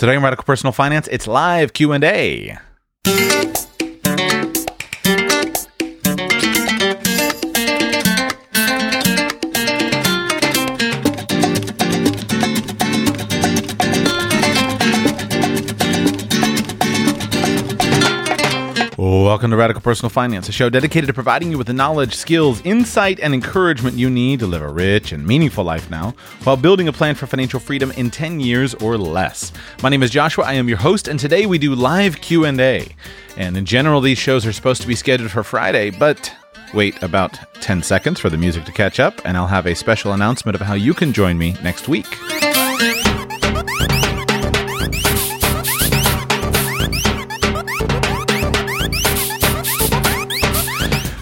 Today on Radical Personal Finance, it's live Q&A. Welcome to Radical Personal Finance, a show dedicated to providing you with the knowledge, skills, insight, and encouragement you need to live a rich and meaningful life now while building a plan for financial freedom in 10 years or less. My name is Joshua, I am your host, and today we do live Q&A. And in general, these shows are supposed to be scheduled for Friday, but wait about 10 seconds for the music to catch up, and I'll have a special announcement of how you can join me next week.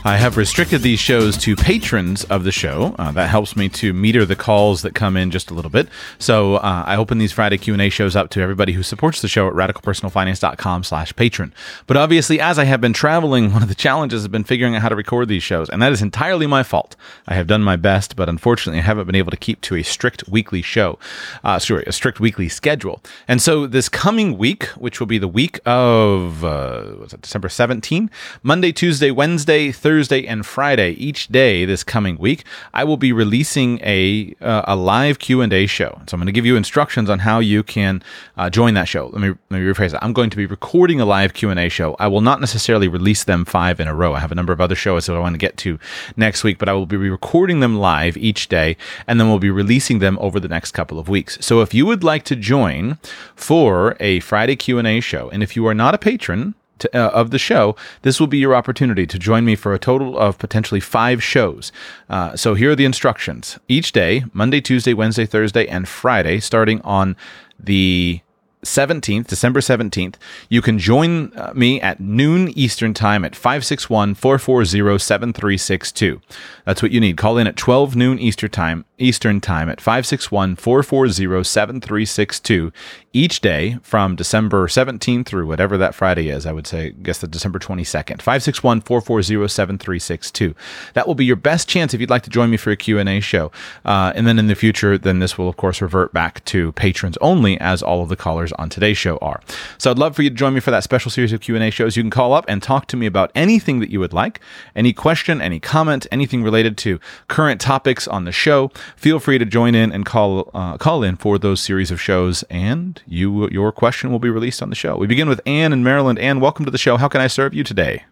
I have restricted these shows to patrons of the show. Uh, that helps me to meter the calls that come in just a little bit. So uh, I open these Friday Q&A shows up to everybody who supports the show at radicalpersonalfinance.com slash patron. But obviously, as I have been traveling, one of the challenges has been figuring out how to record these shows, and that is entirely my fault. I have done my best, but unfortunately, I haven't been able to keep to a strict weekly show, uh, sorry, a strict weekly schedule. And so this coming week, which will be the week of, uh, was it December 17? Monday, Tuesday, Wednesday, Thursday, Thursday and Friday each day this coming week, I will be releasing a uh, a live Q and A show. So I'm going to give you instructions on how you can uh, join that show. Let me let me rephrase that. I'm going to be recording a live Q and A show. I will not necessarily release them five in a row. I have a number of other shows that I want to get to next week, but I will be recording them live each day, and then we'll be releasing them over the next couple of weeks. So if you would like to join for a Friday Q and A show, and if you are not a patron, to, uh, of the show, this will be your opportunity to join me for a total of potentially five shows. Uh, so here are the instructions. Each day, Monday, Tuesday, Wednesday, Thursday, and Friday, starting on the 17th, December 17th, you can join uh, me at noon Eastern Time at 561 440 7362. That's what you need. Call in at 12 noon Eastern Time, Eastern Time at 561 440 7362 each day from December 17th through whatever that Friday is. I would say, I guess the December 22nd. 561 440 7362. That will be your best chance if you'd like to join me for a Q&A show. Uh, and then in the future, then this will, of course, revert back to patrons only as all of the callers on today's show are. So I'd love for you to join me for that special series of Q&A shows. You can call up and talk to me about anything that you would like, any question, any comment, anything related to current topics on the show. Feel free to join in and call uh, call in for those series of shows, and you your question will be released on the show. We begin with Anne in Maryland. Anne, welcome to the show. How can I serve you today?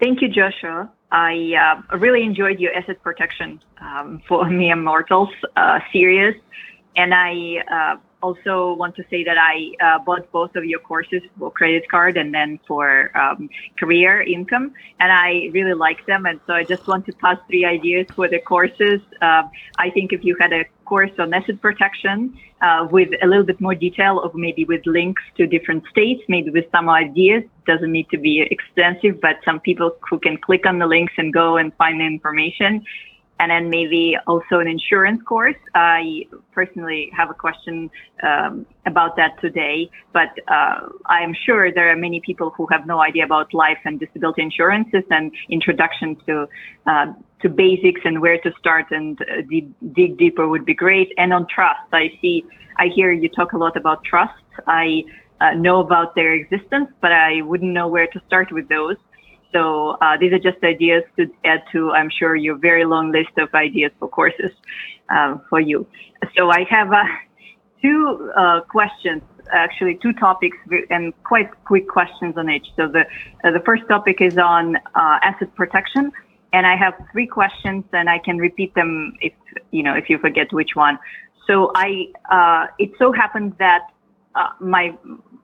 Thank you, Joshua. I uh, really enjoyed your asset protection um, for mere mortals uh, series, and I uh, also want to say that I uh, bought both of your courses for credit card and then for um, career income, and I really like them. And so I just want to pass three ideas for the courses. Uh, I think if you had a course on asset protection uh, with a little bit more detail, or maybe with links to different states, maybe with some ideas, doesn't need to be extensive, but some people who can click on the links and go and find the information and then maybe also an insurance course. I personally have a question um, about that today, but uh, I am sure there are many people who have no idea about life and disability insurances and introduction to uh, to basics and where to start and uh, dig, dig deeper would be great. And on trust, I see, I hear you talk a lot about trust. I uh, know about their existence, but I wouldn't know where to start with those. So uh, these are just ideas to add to, I'm sure, your very long list of ideas for courses uh, for you. So I have uh, two uh, questions, actually two topics, and quite quick questions on each. So the uh, the first topic is on asset protection, and I have three questions, and I can repeat them if you know if you forget which one. So I it so happens that my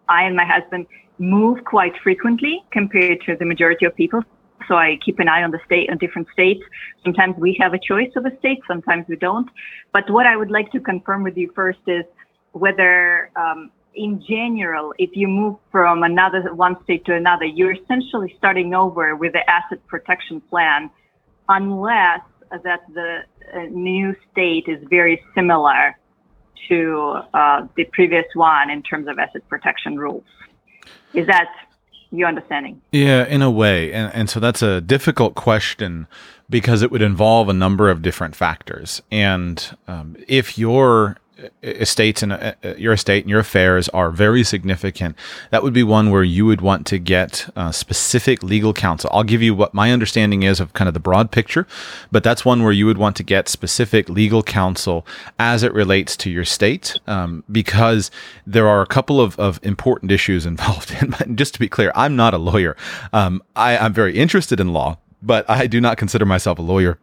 I and my husband move quite frequently compared to the majority of people. So I keep an eye on the state, on different states. Sometimes we have a choice of a state, sometimes we don't. But what I would like to confirm with you first is whether, um, in general, if you move from another one state to another, you're essentially starting over with the asset protection plan, unless that the uh, new state is very similar to uh, the previous one in terms of asset protection rules. Is that your understanding? Yeah, in a way. And, and so that's a difficult question because it would involve a number of different factors. And um, if you're estates and uh, your estate and your affairs are very significant, that would be one where you would want to get uh, specific legal counsel. I'll give you what my understanding is of kind of the broad picture, but that's one where you would want to get specific legal counsel as it relates to your state, um, because there are a couple of, of important issues involved. And just to be clear, I'm not a lawyer. Um, I, I'm very interested in law, but I do not consider myself a lawyer.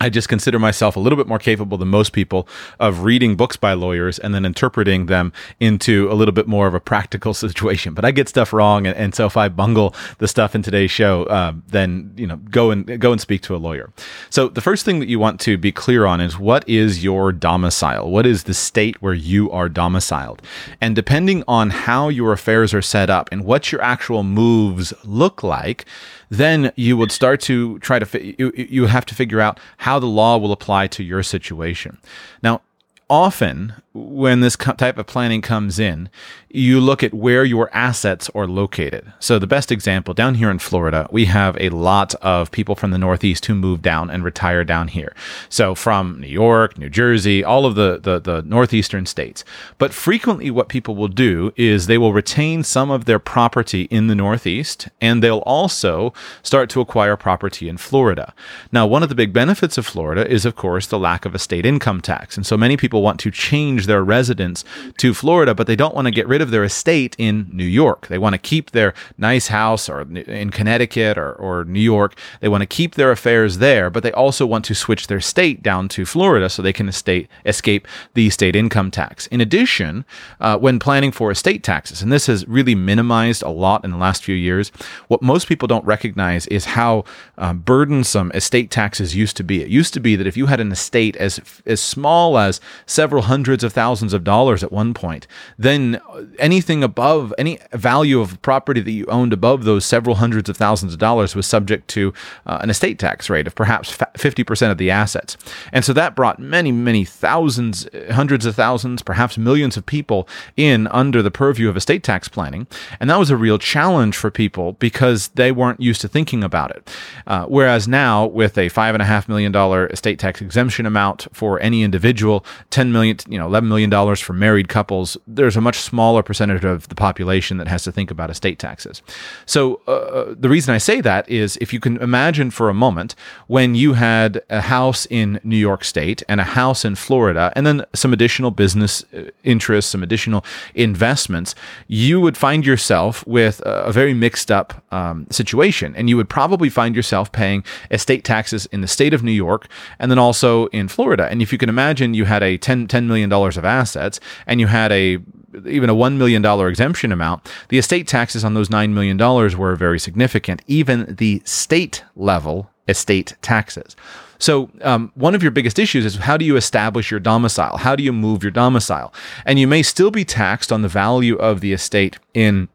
I just consider myself a little bit more capable than most people of reading books by lawyers and then interpreting them into a little bit more of a practical situation. But I get stuff wrong, and, and so if I bungle the stuff in today's show, uh, then you know go and go and speak to a lawyer. So the first thing that you want to be clear on is what is your domicile? What is the state where you are domiciled? And depending on how your affairs are set up and what your actual moves look like then you would start to try to fi- you you have to figure out how the law will apply to your situation. Now, often when this type of planning comes in, you look at where your assets are located. So, the best example down here in Florida, we have a lot of people from the Northeast who move down and retire down here. So, from New York, New Jersey, all of the, the, the Northeastern states. But frequently, what people will do is they will retain some of their property in the Northeast and they'll also start to acquire property in Florida. Now, one of the big benefits of Florida is, of course, the lack of a state income tax. And so many people want to change their residence to Florida, but they don't want to get rid of their estate in New York. They want to keep their nice house or in Connecticut or, or New York. They want to keep their affairs there, but they also want to switch their state down to Florida so they can estate, escape the state income tax. In addition, uh, when planning for estate taxes, and this has really minimized a lot in the last few years, what most people don't recognize is how uh, burdensome estate taxes used to be. It used to be that if you had an estate as as small as several hundreds of thousands of dollars at one point, then anything above any value of property that you owned above those several hundreds of thousands of dollars was subject to uh, an estate tax rate of perhaps 50% of the assets. And so that brought many, many thousands, hundreds of thousands, perhaps millions of people in under the purview of estate tax planning. And that was a real challenge for people because they weren't used to thinking about it. Uh, whereas now, with a $5.5 million estate tax exemption amount for any individual, 10 million, you know, $11 million for married couples, there's a much smaller percentage of the population that has to think about estate taxes. So uh, uh, the reason I say that is if you can imagine for a moment when you had a house in New York State and a house in Florida, and then some additional business uh, interests, some additional investments, you would find yourself with a very mixed up um, situation. And you would probably find yourself paying estate taxes in the state of New York and then also in Florida. And if you can imagine you had a 10, $10 million of assets and you had a even a $1 million exemption amount, the estate taxes on those $9 million were very significant, even the state level estate taxes. So, um, one of your biggest issues is how do you establish your domicile? How do you move your domicile? And you may still be taxed on the value of the estate in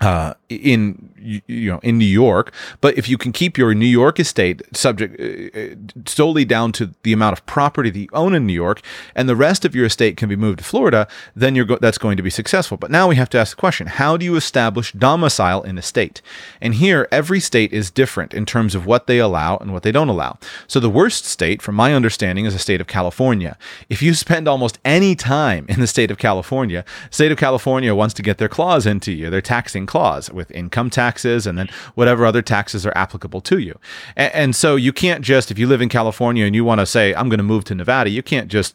uh, in you know in New York, but if you can keep your New York estate subject uh, uh, solely down to the amount of property that you own in New York, and the rest of your estate can be moved to Florida, then you're go- that's going to be successful. But now we have to ask the question: How do you establish domicile in a state? And here, every state is different in terms of what they allow and what they don't allow. So the worst state, from my understanding, is the state of California. If you spend almost any time in the state of California, state of California wants to get their claws into you, their taxing claws with income taxes and then whatever other taxes are applicable to you. And, and so you can't just, if you live in California and you want to say, I'm going to move to Nevada, you can't just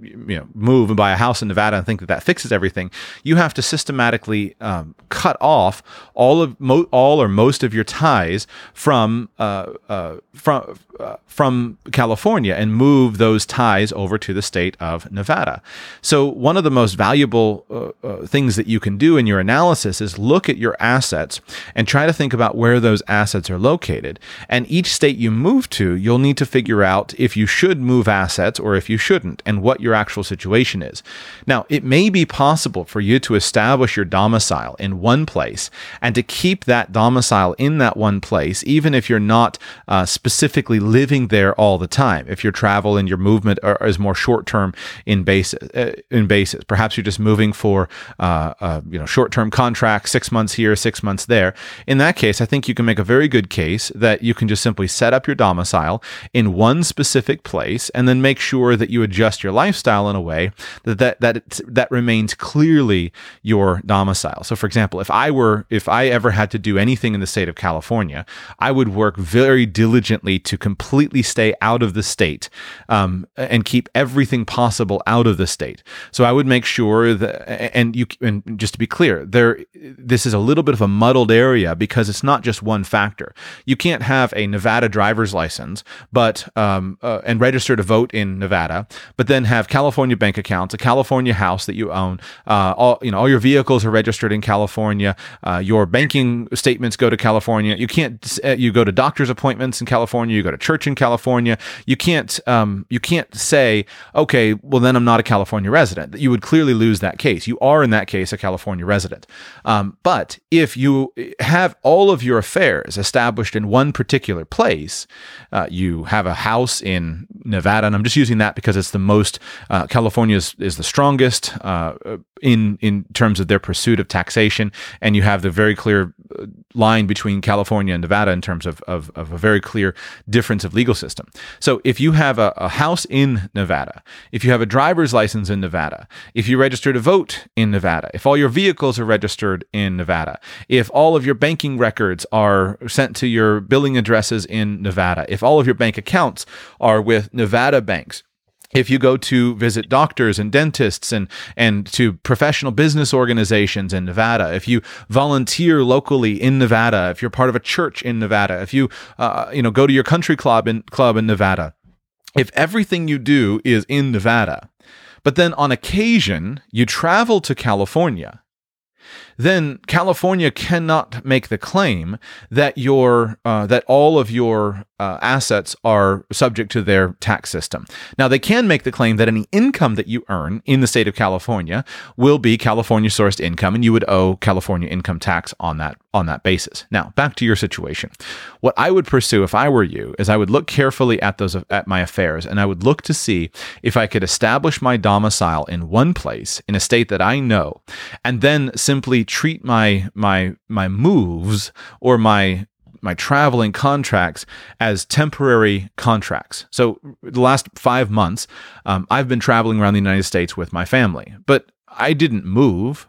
you know move and buy a house in Nevada and think that that fixes everything. You have to systematically um, cut off all of mo- all or most of your ties from uh, uh, from uh, from California and move those ties over to the state of Nevada. So one of the most valuable uh, uh, things that you can do in your analysis is look at your assets and try to think about where those assets are located. And each state you move to, you'll need to figure out if you should move assets or if you shouldn't, and what your actual situation is. Now, it may be possible for you to establish your domicile in one place and to keep that domicile in that one place, even if you're not uh, specifically living there all the time. If your travel and your movement are, is more short term in basis, uh, in basis, perhaps you're just moving for uh, uh, you know short term contracts, six months here, six months there. In that case, I think you can make a very good case that you can just simply set up your domicile in one specific place, and then make sure that you adjust your lifestyle in a way that that that that remains clearly your domicile. So, for example, if I were if I ever had to do anything in the state of California, I would work very diligently to completely stay out of the state um, and keep everything possible out of the state. So I would make sure that, and you, and just to be clear, there, this is a little bit of a muddled area because it's not just one factor. You can't have a Nevada driver's license, but um, uh, and register to vote in Nevada, but then have California bank accounts, a California house that you own, uh, all you know, all your vehicles are registered in California, uh, your banking statements go to California. You can't, uh, you go to doctor's appointments in California, you go to church in California. You can't, um, you can't say, okay, well then I'm not a California resident. You would clearly lose that case. You are in that case a California resident. Um, but if you have all of your affairs established in one particular place, uh, you have a house in Nevada, and I'm just using that because it's the most uh, California is, is the strongest uh, in in terms of their pursuit of taxation, and you have the very clear uh, line between California and Nevada in terms of, of, of a very clear difference of legal system. So if you have a, a house in Nevada, if you have a driver's license in Nevada, if you register to vote in Nevada, if all your vehicles are registered in Nevada, if all of your banking records are sent to your billing addresses in Nevada, if all of your bank accounts are with Nevada banks, if you go to visit doctors and dentists and and to professional business organizations in Nevada, if you volunteer locally in Nevada, if you're part of a church in Nevada, if you uh, you know go to your country club in club in Nevada, if everything you do is in Nevada, but then on occasion you travel to California then California cannot make the claim that your uh, that all of your uh, assets are subject to their tax system. Now they can make the claim that any income that you earn in the state of California will be California sourced income, and you would owe California income tax on that on that basis. Now back to your situation. What I would pursue if I were you is I would look carefully at those at my affairs, and I would look to see if I could establish my domicile in one place in a state that I know, and then simply treat my my my moves or my my traveling contracts as temporary contracts. So the last five months, um, I've been traveling around the United States with my family, but I didn't move.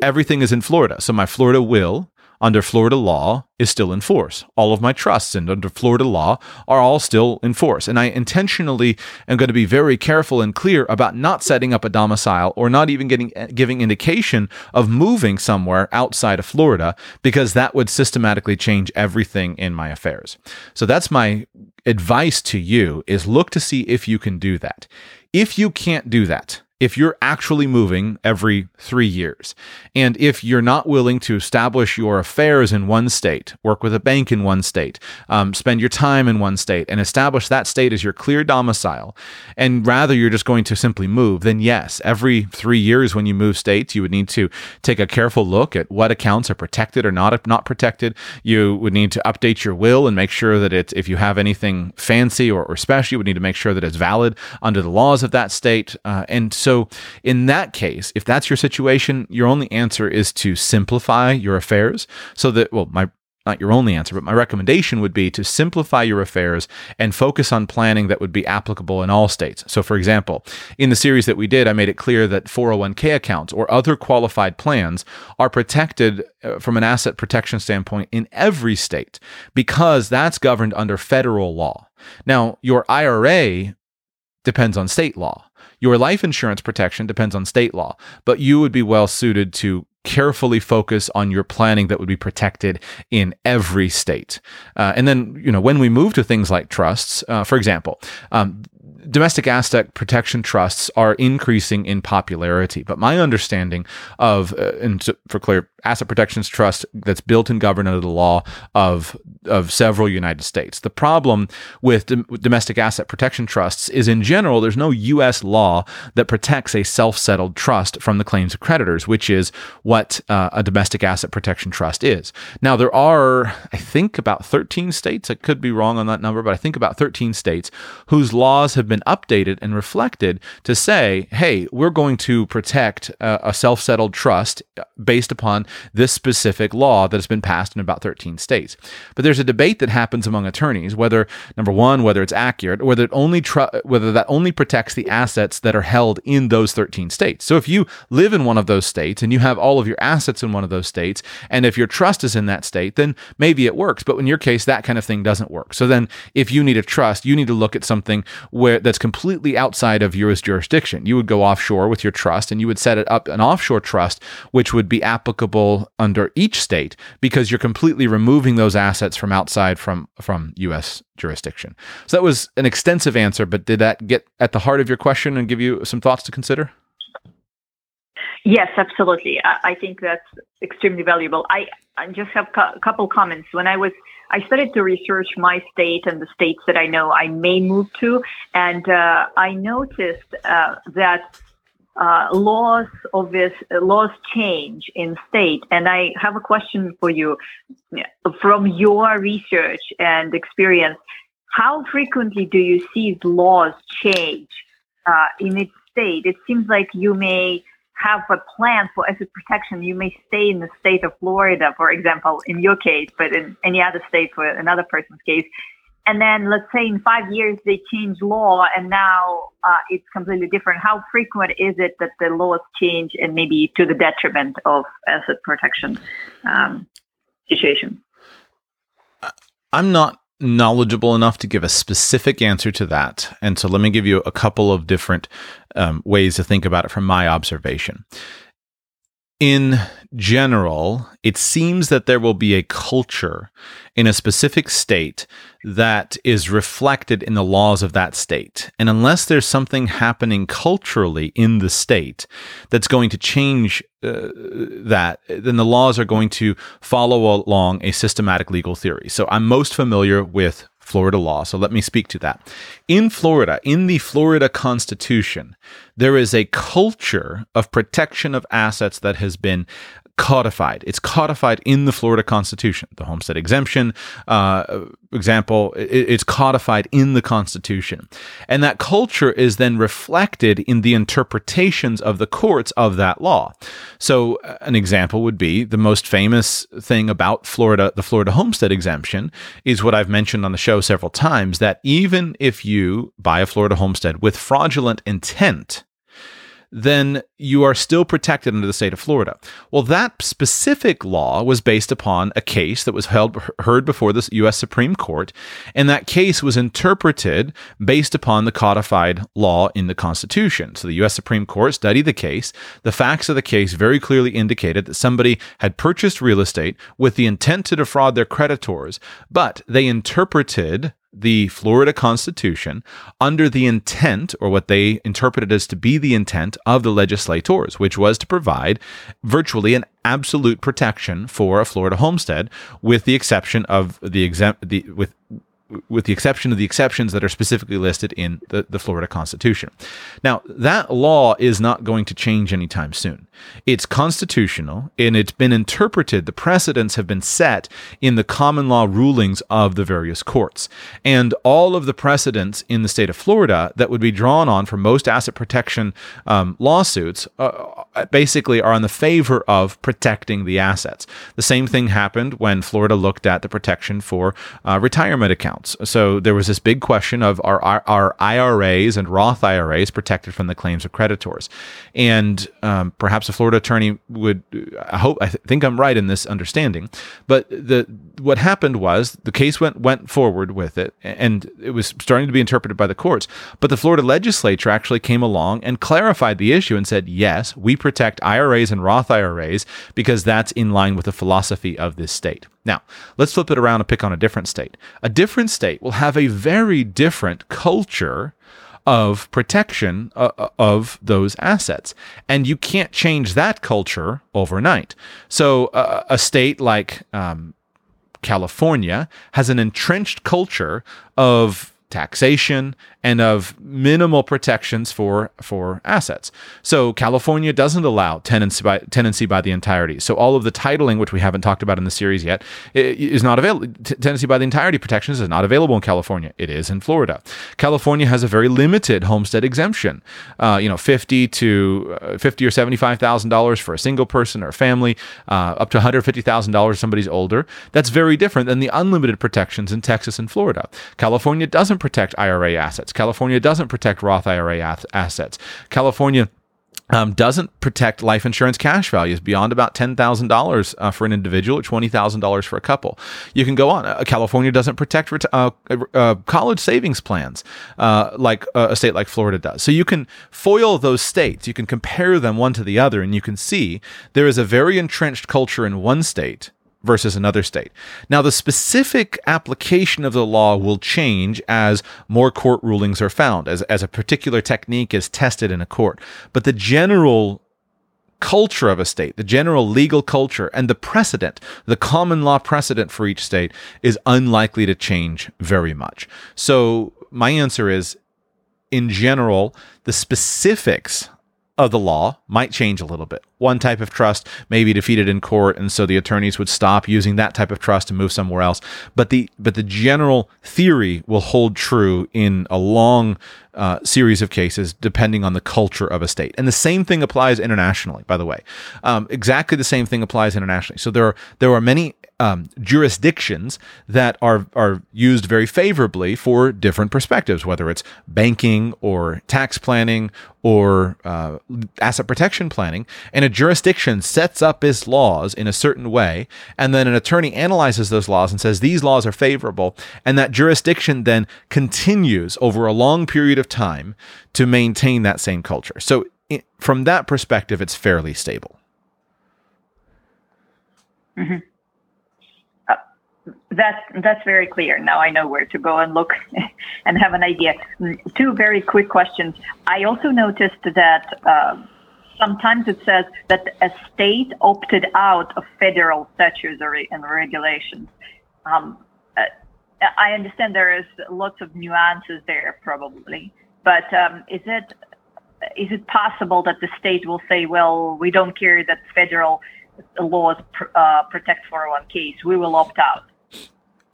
Everything is in Florida, so my Florida will under Florida law is still in force. All of my trusts and under Florida law are all still in force. And I intentionally am going to be very careful and clear about not setting up a domicile or not even getting eh, giving indication of moving somewhere outside of Florida because that would systematically change everything in my affairs. So that's my advice to you is look to see if you can do that. If you can't do that, if you're actually moving every three years, and if you're not willing to establish your affairs in one state, work with a bank in one state, um, spend your time in one state, and establish that state as your clear domicile, and rather you're just going to simply move, then yes, every three years when you move states, you would need to take a careful look at what accounts are protected or not not protected. You would need to update your will and make sure that it's if you have anything fancy or, or special, you would need to make sure that it's valid under the laws of that state, uh, and so so, in that case, if that's your situation, your only answer is to simplify your affairs so that, well, my not your only answer, but my recommendation would be to simplify your affairs and focus on planning that would be applicable in all states. So, for example, in the series that we did, I made it clear that 401k accounts or other qualified plans are protected uh, from an asset protection standpoint in every state because that's governed under federal law. Now, your IRA depends on state law. Your life insurance protection depends on state law, but you would be well suited to carefully focus on your planning that would be protected in every state. Uh, and then, you know, when we move to things like trusts, uh, for example, um, domestic asset protection trusts are increasing in popularity, but my understanding of, uh, and for clear, asset protections trust that's built and governed under the law of of several United States. The problem with dom- domestic asset protection trusts is, in general, there's no U.S. law that protects a self settled trust from the claims of creditors, which is what uh, a domestic asset protection trust is. Now, there are, I think, about 13 states. I could be wrong on that number, but I think about 13 states whose laws have been updated and reflected to say, hey, we're going to protect uh, a self settled trust based upon this specific law that has been passed in about 13 states. But there's a debate that happens among attorneys whether, number one, whether it's accurate, whether it only tr- whether that only protects the assets that are held in those 13 states. So if you live in one of those states and you have all of your assets in one of those states, and if your trust is in that state, then maybe it works. But in your case, that kind of thing doesn't work. So then if you need a trust, you need to look at something where that's completely outside of your jurisdiction. You would go offshore with your trust and you would set it up an offshore trust, which would be applicable under each state because you're completely removing those assets from outside from from US jurisdiction. So that was an extensive answer, but did that get at the heart of your question and give you some thoughts to consider? Yes, absolutely. I, I think that's extremely valuable. I, I just have a couple comments. When I was, I started to research my state and the states that I know I may move to, and uh, I noticed uh, that uh, laws of this laws change in state. And I have a question for you from your research and experience. How frequently do you see laws change uh, in its state? It seems like you may have a plan for asset protection. You may stay in the state of Florida, for example, in your case, but in any other state for another person's case, and then let's say in five years they change law and now uh, it's completely different. How frequent is it that the laws change and maybe to the detriment of asset protection um, situation? I'm not knowledgeable enough to give a specific answer to that. And so let me give you a couple of different um, ways to think about it from my observation. In general, it seems that there will be a culture in a specific state that is reflected in the laws of that state. And unless there's something happening culturally in the state that's going to change uh, that, then the laws are going to follow along a systematic legal theory. So I'm most familiar with Florida law. So let me speak to that. In Florida, in the Florida Constitution, there is a culture of protection of assets that has been codified. It's codified in the Florida Constitution. The homestead exemption uh, example, it, it's codified in the Constitution. And that culture is then reflected in the interpretations of the courts of that law. So, uh, an example would be the most famous thing about Florida, the Florida homestead exemption, is what I've mentioned on the show several times that even if you buy a Florida homestead with fraudulent intent, then you are still protected under the state of Florida. Well, that specific law was based upon a case that was held heard before the U.S. Supreme Court, and that case was interpreted based upon the codified law in the Constitution. So the U.S. Supreme Court studied the case. The facts of the case very clearly indicated that somebody had purchased real estate with the intent to defraud their creditors, but they interpreted the Florida Constitution under the intent, or what they interpreted as to be the intent of the legislators, which was to provide virtually an absolute protection for a Florida homestead, with the exception of the exempt the with with the exception of the exceptions that are specifically listed in the, the Florida Constitution. Now, that law is not going to change anytime soon. It's constitutional and it's been interpreted. The precedents have been set in the common law rulings of the various courts. And all of the precedents in the state of Florida that would be drawn on for most asset protection um, lawsuits uh, basically are in the favor of protecting the assets. The same thing happened when Florida looked at the protection for uh, retirement accounts. So there was this big question of are our IRAs and Roth IRAs protected from the claims of creditors? And um, perhaps a Florida attorney would, I hope, I th- think I'm right in this understanding. But the what happened was the case went went forward with it, and it was starting to be interpreted by the courts. But the Florida legislature actually came along and clarified the issue and said, yes, we protect IRAs and Roth IRAs because that's in line with the philosophy of this state. Now, let's flip it around and pick on a different state. A different state will have a very different culture of protection uh, uh, of those assets. And you can't change that culture overnight. So uh, a state like um, California has an entrenched culture of taxation and of minimal protections for for assets. So California doesn't allow tenancy by tenancy by the entirety. So all of the titling, which we haven't talked about in the series yet, is not available. tenancy by the entirety protections is not available in California. It is in Florida. California has a very limited homestead exemption. Uh, you know, fifty to uh, fifty or seventy five thousand dollars for a single person or a family, uh, up to one hundred fifty thousand dollars somebody's older. That's very different than the unlimited protections in Texas and Florida. California doesn't protect IRA assets. California doesn't protect Roth IRA assets. California um, doesn't protect life insurance cash values beyond about $10,000 uh, for an individual or $20,000 for a couple. You can go on. Uh, California doesn't protect ret- uh, uh college savings plans uh, like uh, a state like Florida does. So you can foil those states, you can compare them one to the other, and you can see there is a very entrenched culture in one state versus another state. Now, the specific application of the law will change as more court rulings are found, as, as a particular technique is tested in a court. But the general culture of a state, the general legal culture, and the precedent, the common law precedent for each state is unlikely to change very much. So, my answer is in general, the specifics of the law might change a little bit. One type of trust may be defeated in court, and so the attorneys would stop using that type of trust and move somewhere else. But the but the general theory will hold true in a long uh, series of cases, depending on the culture of a state. And the same thing applies internationally, by the way. Um, exactly the same thing applies internationally. So there are there are many um, jurisdictions that are are used very favorably for different perspectives, whether it's banking or tax planning or uh, asset protection planning. And a jurisdiction sets up its laws in a certain way, and then an attorney analyzes those laws and says these laws are favorable, and that jurisdiction then continues over a long period of time to maintain that same culture. So, from that perspective, it's fairly stable. Mm-hmm. That's that's very clear. Now I know where to go and look and have an idea. Two very quick questions. I also noticed that uh, sometimes it says that a state opted out of federal statutes and regulations. Um, uh, I understand there is lots of nuances there, probably, but um, is it is it possible that the state will say, well, we don't care that federal laws pr- uh, protect 401ks, we will opt out?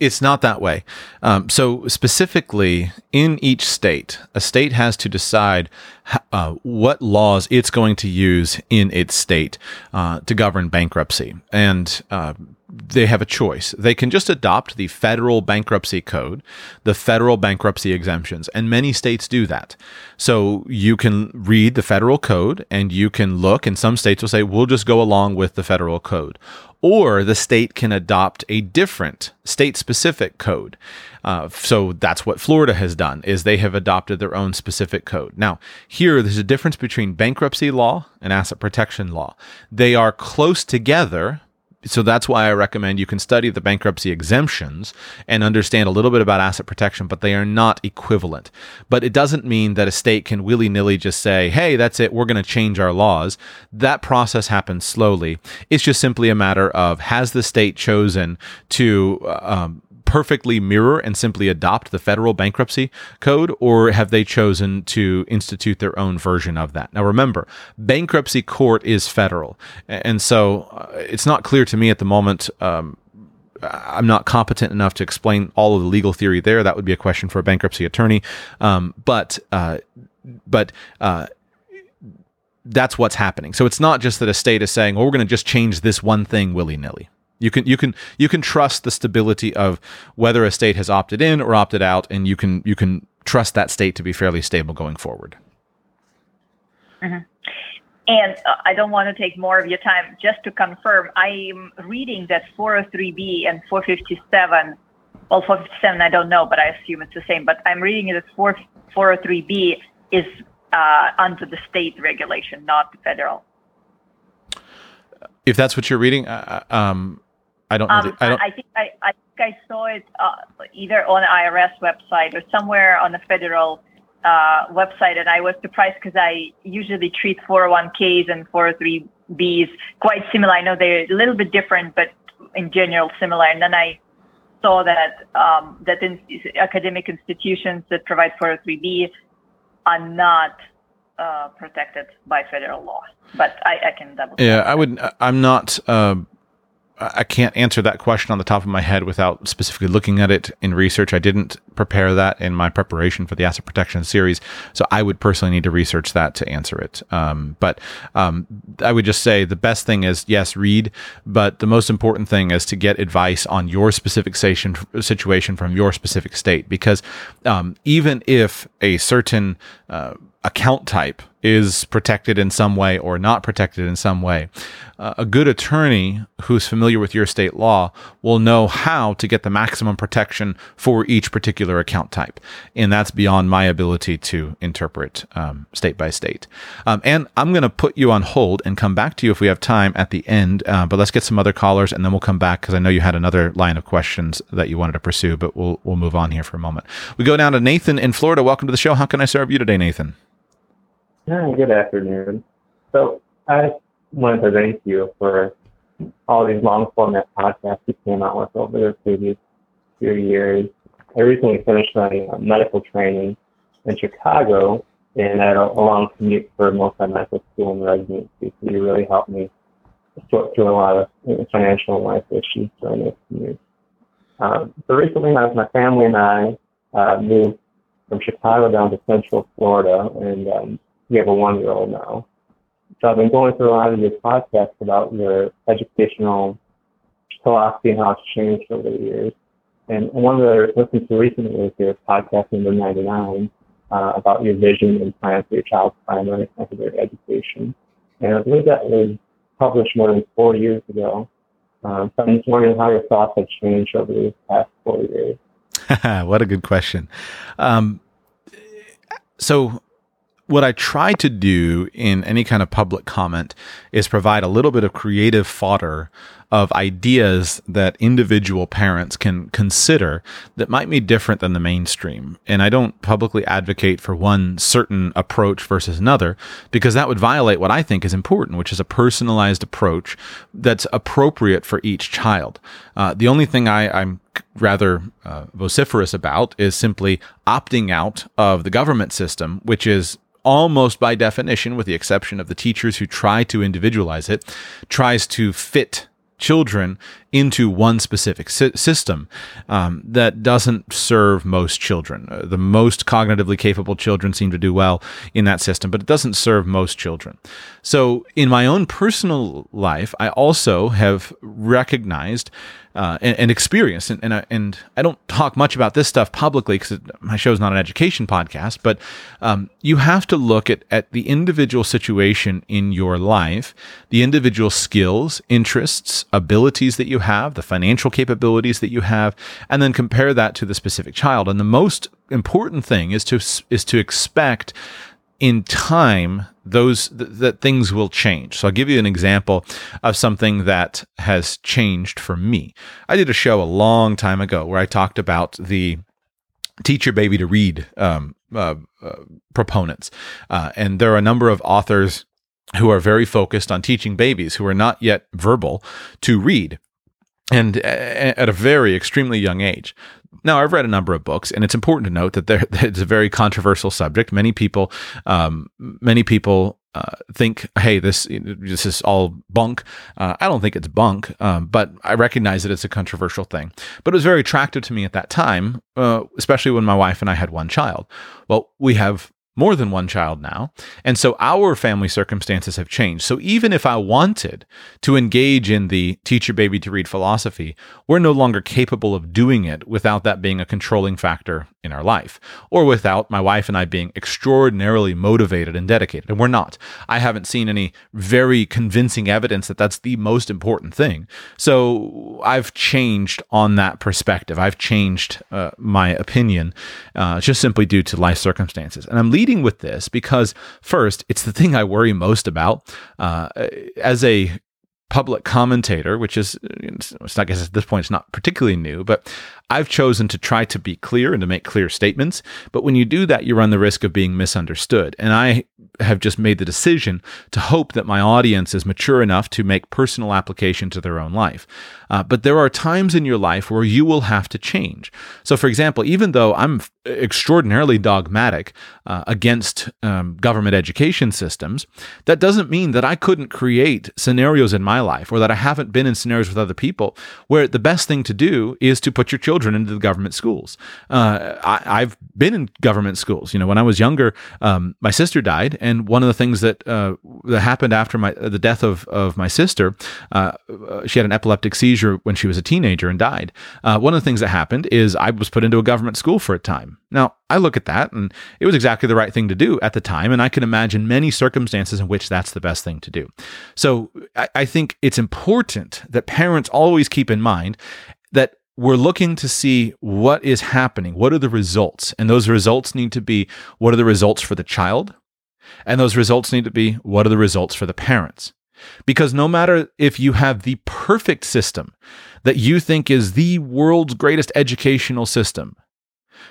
It's not that way. Um, so, specifically, in each state, a state has to decide uh, what laws it's going to use in its state uh, to govern bankruptcy. And uh, they have a choice. They can just adopt the federal bankruptcy code, the federal bankruptcy exemptions, and many states do that. So you can read the federal code and you can look, and some states will say, we'll just go along with the federal code or the state can adopt a different state specific code. Uh, so that's what Florida has done is they have adopted their own specific code. Now, here there's a difference between bankruptcy law and asset protection law. They are close together, so that's why I recommend you can study the bankruptcy exemptions and understand a little bit about asset protection, but they are not equivalent. But it doesn't mean that a state can willy nilly just say, hey, that's it, we're going to change our laws. That process happens slowly. It's just simply a matter of has the state chosen to uh, um, perfectly mirror and simply adopt the federal bankruptcy code, or have they chosen to institute their own version of that? Now, remember, bankruptcy court is federal. And so uh, it's not clear to me at the moment. Um, I'm not competent enough to explain all of the legal theory there. That would be a question for a bankruptcy attorney. Um, but, uh, but, uh, that's what's happening. So it's not just that a state is saying, well, we're going to just change this one thing willy nilly. You can you can you can trust the stability of whether a state has opted in or opted out, and you can you can trust that state to be fairly stable going forward. Mm-hmm. And uh, I don't want to take more of your time. Just to confirm, I'm reading that 403b and 457. Well, 457 I don't know, but I assume it's the same. But I'm reading it as 4, 403b is uh, under the state regulation, not the federal. If that's what you're reading, uh, uh um, I don't. Um, I, don't I think I, I think I saw it uh, either on IRS website or somewhere on the federal uh, website, and I was surprised because I usually treat 401ks and 403bs quite similar. I know they're a little bit different, but in general similar. And then I saw that um, that in, academic institutions that provide 403b are not uh, protected by federal law. But I, I can double. Yeah, I would. I'm not. Uh, I can't answer that question on the top of my head without specifically looking at it in research. I didn't prepare that in my preparation for the asset protection series, so I would personally need to research that to answer it. Um, but um, I would just say the best thing is yes, read, but the most important thing is to get advice on your specific station, situation from your specific state, because um, even if a certain uh, account type is protected in some way or not protected in some way. Uh, a good attorney who's familiar with your state law will know how to get the maximum protection for each particular account type. And that's beyond my ability to interpret um, state by state. Um, and I'm going to put you on hold and come back to you if we have time at the end. Uh, but let's get some other callers and then we'll come back because I know you had another line of questions that you wanted to pursue, but we'll, we'll move on here for a moment. We go down to Nathan in Florida. Welcome to the show. How can I serve you today, Nathan? Hi, good afternoon. So I wanted to thank you for all these long format podcasts you came out with over the previous few years. I recently finished my uh, medical training in Chicago and I had a, a long commute for most of my medical school and residency. So you really helped me sort through a lot of financial and life issues during this commute. Um, so recently my, my family and I uh, moved from Chicago down to Central Florida and um, we have a one year old now. So I've been going through a lot of your podcasts about your educational philosophy and how it's changed over the years. And one of the listened to recently was your podcast number 99 uh, about your vision and plan for your child's primary and secondary education. And I believe that was published more than four years ago. Um, so I'm just wondering how your thoughts have changed over these past four years. what a good question. Um, so what I try to do in any kind of public comment is provide a little bit of creative fodder of ideas that individual parents can consider that might be different than the mainstream. And I don't publicly advocate for one certain approach versus another because that would violate what I think is important, which is a personalized approach that's appropriate for each child. Uh, the only thing I, I'm rather uh, vociferous about is simply opting out of the government system, which is almost by definition, with the exception of the teachers who try to individualize it, tries to fit children into one specific system um, that doesn't serve most children. Uh, the most cognitively capable children seem to do well in that system, but it doesn't serve most children. So, in my own personal life, I also have recognized uh, and, and experience. And, and, I, and I don't talk much about this stuff publicly because my show is not an education podcast, but um, you have to look at, at the individual situation in your life, the individual skills, interests, abilities that you have, the financial capabilities that you have, and then compare that to the specific child. And the most important thing is to is to expect in time those th- that things will change. So I'll give you an example of something that has changed for me. I did a show a long time ago where I talked about the teach your baby to read um, uh, uh, proponents, uh, and there are a number of authors who are very focused on teaching babies who are not yet verbal to read and at a very extremely young age. Now, I've read a number of books, and it's important to note that there, it's a very controversial subject. Many people, um, many people uh, think, "Hey, this this is all bunk." Uh, I don't think it's bunk, um, but I recognize that it's a controversial thing. But it was very attractive to me at that time, uh, especially when my wife and I had one child. Well, we have more than one child now. And so our family circumstances have changed. So even if I wanted to engage in the teach your baby to read philosophy, we're no longer capable of doing it without that being a controlling factor in our life, or without my wife and I being extraordinarily motivated and dedicated. And we're not. I haven't seen any very convincing evidence that that's the most important thing. So I've changed on that perspective. I've changed uh, my opinion uh, just simply due to life circumstances. And I'm leading with this because, first, it's the thing I worry most about. Uh, as a public commentator, which is, I guess at this point, it's not particularly new, but I've chosen to try to be clear and to make clear statements. But when you do that, you run the risk of being misunderstood. And I have just made the decision to hope that my audience is mature enough to make personal application to their own life. Uh, but there are times in your life where you will have to change. So, for example, even though I'm extraordinarily dogmatic uh, against um, government education systems, that doesn't mean that I couldn't create scenarios in my life or that I haven't been in scenarios with other people where the best thing to do is to put your children into the government schools. Uh, I, have been in government schools. You know, when I was younger, um, my sister died, and one of the things that uh, that happened after my the death of of my sister, uh, she had an epileptic seizure when she was a teenager and died. Uh, one of the things that happened is I was put into a government school for a time. Now, I look at that and it was exactly the right thing to do at the time. And I can imagine many circumstances in which that's the best thing to do. So I, I think it's important that parents always keep in mind that we're looking to see what is happening. What are the results? And those results need to be what are the results for the child? And those results need to be what are the results for the parents? Because no matter if you have the perfect system that you think is the world's greatest educational system,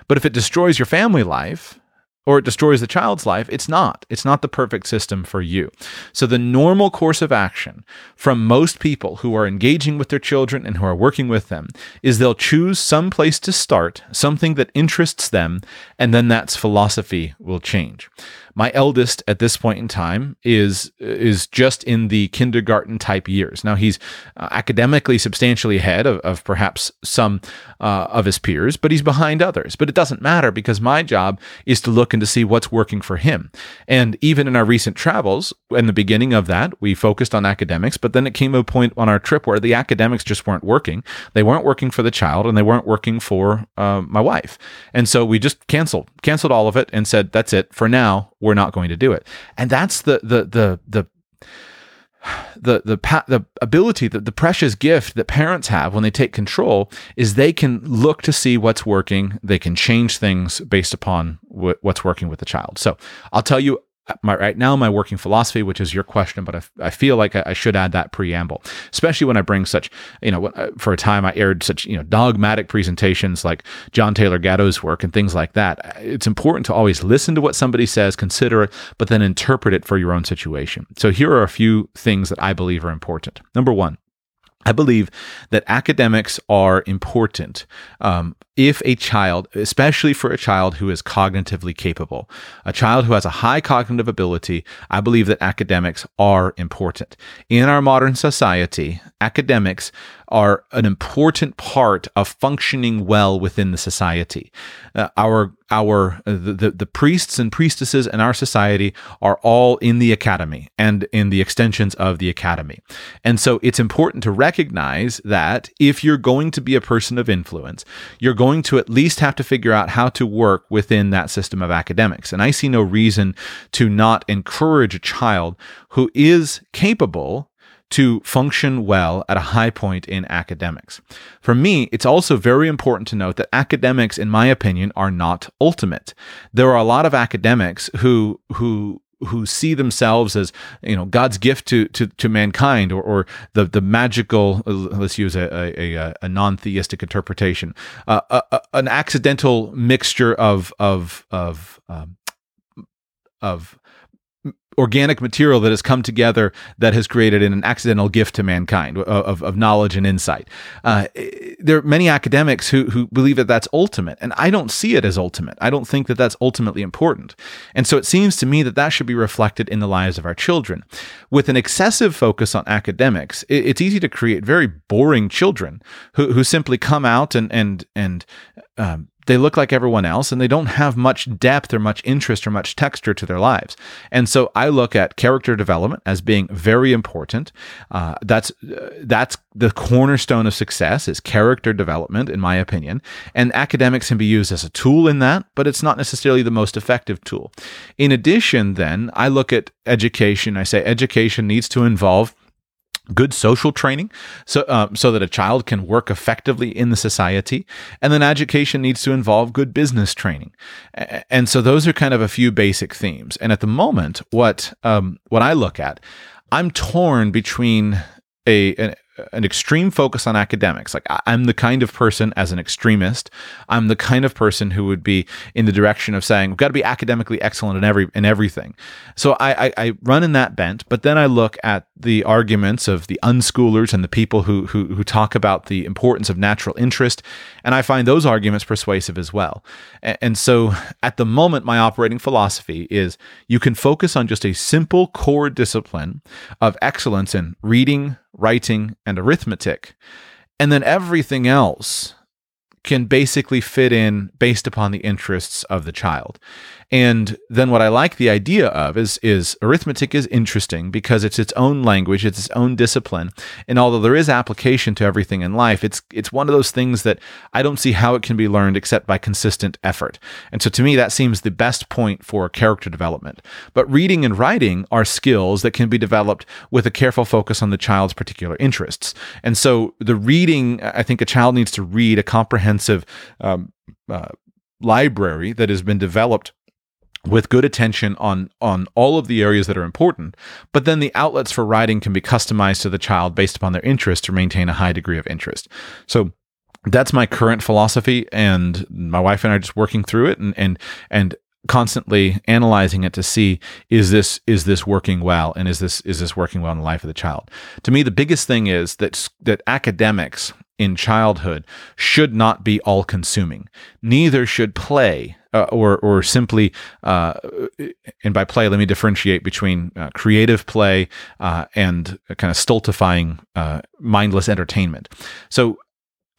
but if it destroys your family life, or it destroys the child's life, it's not. It's not the perfect system for you. So, the normal course of action from most people who are engaging with their children and who are working with them is they'll choose some place to start, something that interests them, and then that's philosophy will change. My eldest at this point in time is is just in the kindergarten type years. Now he's uh, academically substantially ahead of, of perhaps some uh, of his peers, but he's behind others. But it doesn't matter because my job is to look and to see what's working for him. And even in our recent travels, in the beginning of that, we focused on academics, but then it came a point on our trip where the academics just weren't working. They weren't working for the child, and they weren't working for uh, my wife. And so we just canceled, canceled all of it, and said, "That's it for now." We're not going to do it. And that's the the the the the the the ability the, the precious gift that parents have when they take control is they can look to see what's working they can change things based upon what's working with the child so i'll tell you my right now my working philosophy which is your question but i, I feel like I, I, should add that preamble especially when i bring such you know uh, for a time i aired such you know dogmatic presentations like john taylor gatto's work and things like that. It's important to always listen to what somebody says consider it but then interpret it for your own situation. So here are a few things that i believe are important. Number one I believe that academics are important um, if a child, especially for a child who is cognitively capable, a child who has a high cognitive ability, I believe that academics are important. In our modern society, academics are an important part of functioning well within the society. Uh, our our the, the priests and priestesses in our society are all in the academy and in the extensions of the academy. And so it's important to recognize that if you're going to be a person of influence, you're going to at least have to figure out how to work within that system of academics. And I see no reason to not encourage a child who is capable to function well at a high point in academics. For me, it's also very important to note that academics, in my opinion, are not ultimate. There are a lot of academics who, who, who see themselves as you know God's gift to to, to mankind or, or the the magical let's use a a, a non-theistic interpretation uh, a, a, an accidental mixture of of of um, of organic material that has come together that has created an accidental gift to mankind of, of knowledge and insight. Uh, there are many academics who, who believe that that's ultimate, and I don't see it as ultimate. I don't think that that's ultimately important. And so it seems to me that that should be reflected in the lives of our children. With an excessive focus on academics, it, it's easy to create very boring children who, who simply come out and, and, and, um, they look like everyone else and they don't have much depth or much interest or much texture to their lives. And so I look at character development as being very important. Uh, that's uh, that's the cornerstone of success is character development, in my opinion. And academics can be used as a tool in that, but it's not necessarily the most effective tool. In addition, then I look at education. I say education needs to involve good social training so um, so that a child can work effectively in the society. And then education needs to involve good business training. And so those are kind of a few basic themes. And at the moment what um, what I look at I'm torn between a, an extreme focus on academics. Like I'm the kind of person as an extremist, I'm the kind of person who would be in the direction of saying we've got to be academically excellent in every in everything. So I, I, I run in that bent, but then I look at the arguments of the unschoolers and the people who, who who talk about the importance of natural interest, and I find those arguments persuasive as well. And, and so at the moment, my operating philosophy is you can focus on just a simple core discipline of excellence in reading writing, and arithmetic. And then everything else can basically fit in based upon the interests of the child. And then what I like the idea of is is arithmetic is interesting because it's its own language, it's its own discipline. And although there is application to everything in life, it's it's one of those things that I don't see how it can be learned except by consistent effort. And so to me that seems the best point for character development. But reading and writing are skills that can be developed with a careful focus on the child's particular interests. And so the reading, I think a child needs to read a comprehensive um, uh, library that has been developed with good attention on on all of the areas that are important but then the outlets for writing can be customized to the child based upon their interest to maintain a high degree of interest. So that's my current philosophy and my wife and I are just working through it and and and constantly analyzing it to see is this is this working well and is this is this working well in the life of the child? To me the biggest thing is that that academics in childhood should not be all consuming neither should play uh, or or simply uh, and by play let me differentiate between uh, creative play uh, and kind of stultifying uh, mindless entertainment. So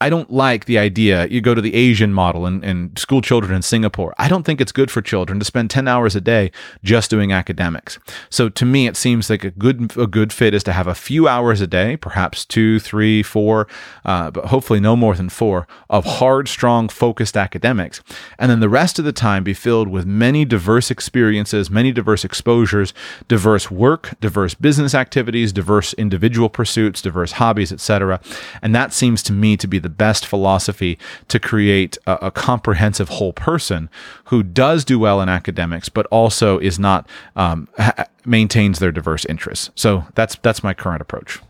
I don't like the idea. You go to the Asian model and, and school children in Singapore. I don't think it's good for children to spend 10 hours a day just doing academics. So to me, it seems like a good, a good fit is to have a few hours a day, perhaps two, three, four, uh, but hopefully no more than four of hard, strong, focused academics. And then the rest of the time be filled with many diverse experiences, many diverse exposures, diverse work, diverse business activities, diverse individual pursuits, diverse hobbies, etc. And that seems to me to be the the best philosophy to create a, a, comprehensive whole person who does do well in academics, but also is not um, ha- maintains their diverse interests. So that's that's my current approach.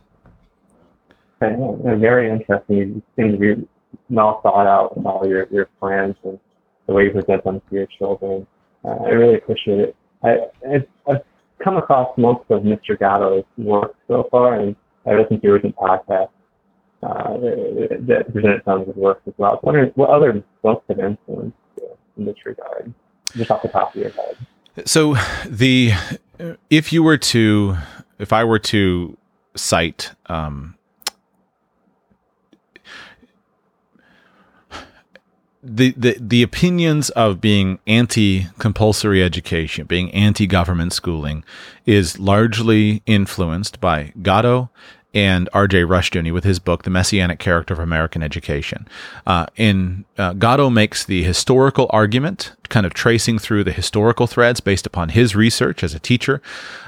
Okay, very interesting. You seem to be well thought out with all your, your plans and the way you present them to your children. Uh, I really appreciate it. I, I've come across most of Mr. Gatto's work so far, and I listened to your recent podcast uh, that presented some of his work as well. I was wondering what other books have influenced you in this regard, just off the top of your head. So the if you were to if I were to cite um, the, the the opinions of being anti compulsory education, being anti government schooling, is largely influenced by Gatto and R.J. Rushdoony with his book, The Messianic Character of American Education. Uh, in uh, Gatto makes the historical argument, kind of tracing through the historical threads based upon his research as a teacher.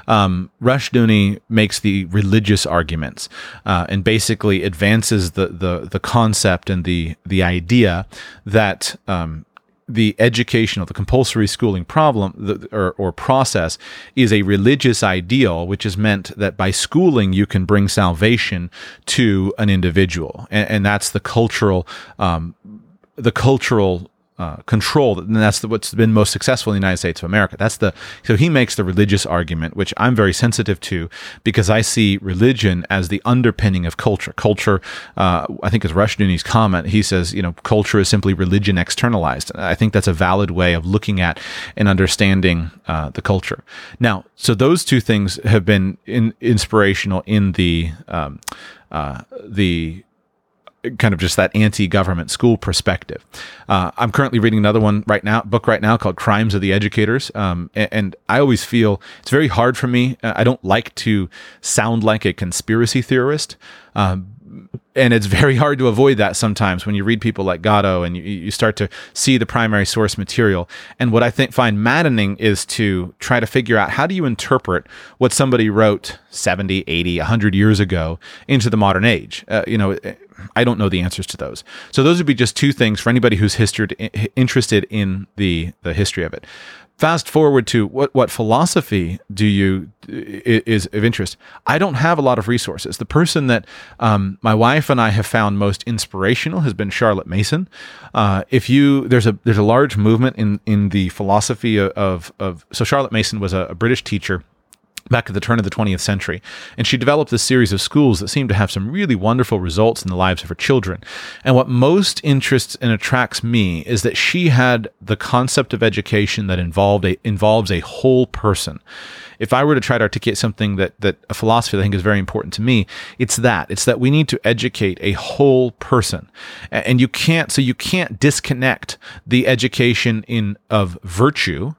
Um, Rushdoony makes the religious arguments uh, and basically advances the, the the concept and the the idea that um, the educational, the compulsory schooling problem the, or, or, process is a religious ideal, which is meant that by schooling you can bring salvation to an individual, and, and that's the cultural, um, the cultural uh, control. And that's the, what's been most successful in the United States of America. That's the so he makes the religious argument, which I'm very sensitive to because I see religion as the underpinning of culture. Culture, uh, I think, is Rushdoony's comment. He says, you know, culture is simply religion externalized. I think that's a valid way of looking at and understanding uh, the culture. Now, so those two things have been in, inspirational in the um, uh, the kind of just that anti-government school perspective. Uh, I'm currently reading another one right now, book right now called "Crimes of the Educators," um, and, and, I always feel it's very hard for me. Uh, I don't like to sound like a conspiracy theorist. Um, and it's very hard to avoid that sometimes when you read people like Gatto and you, you start to see the primary source material. And what I think find maddening is to try to figure out how do you interpret what somebody wrote 70, 80, 100 years ago into the modern age. Uh, you know, I don't know the answers to those. So those would be just two things for anybody who's history, interested in the the history of it. Fast forward to what what philosophy do you is of interest? I don't have a lot of resources. The person that um, my wife and I have found most inspirational has been Charlotte Mason. Uh, if you there's a there's a large movement in in the philosophy of of, of so Charlotte Mason was a, a British teacher back at the turn of the 20th century. And she developed this series of schools that seemed to have some really wonderful results in the lives of her children. And what most interests and attracts me is that she had the concept of education that involved a, involves a whole person. If I were to try to articulate something that, that a philosophy that I think is very important to me, it's that. It's that we need to educate a whole person. And you can't, so you can't disconnect the education in of virtue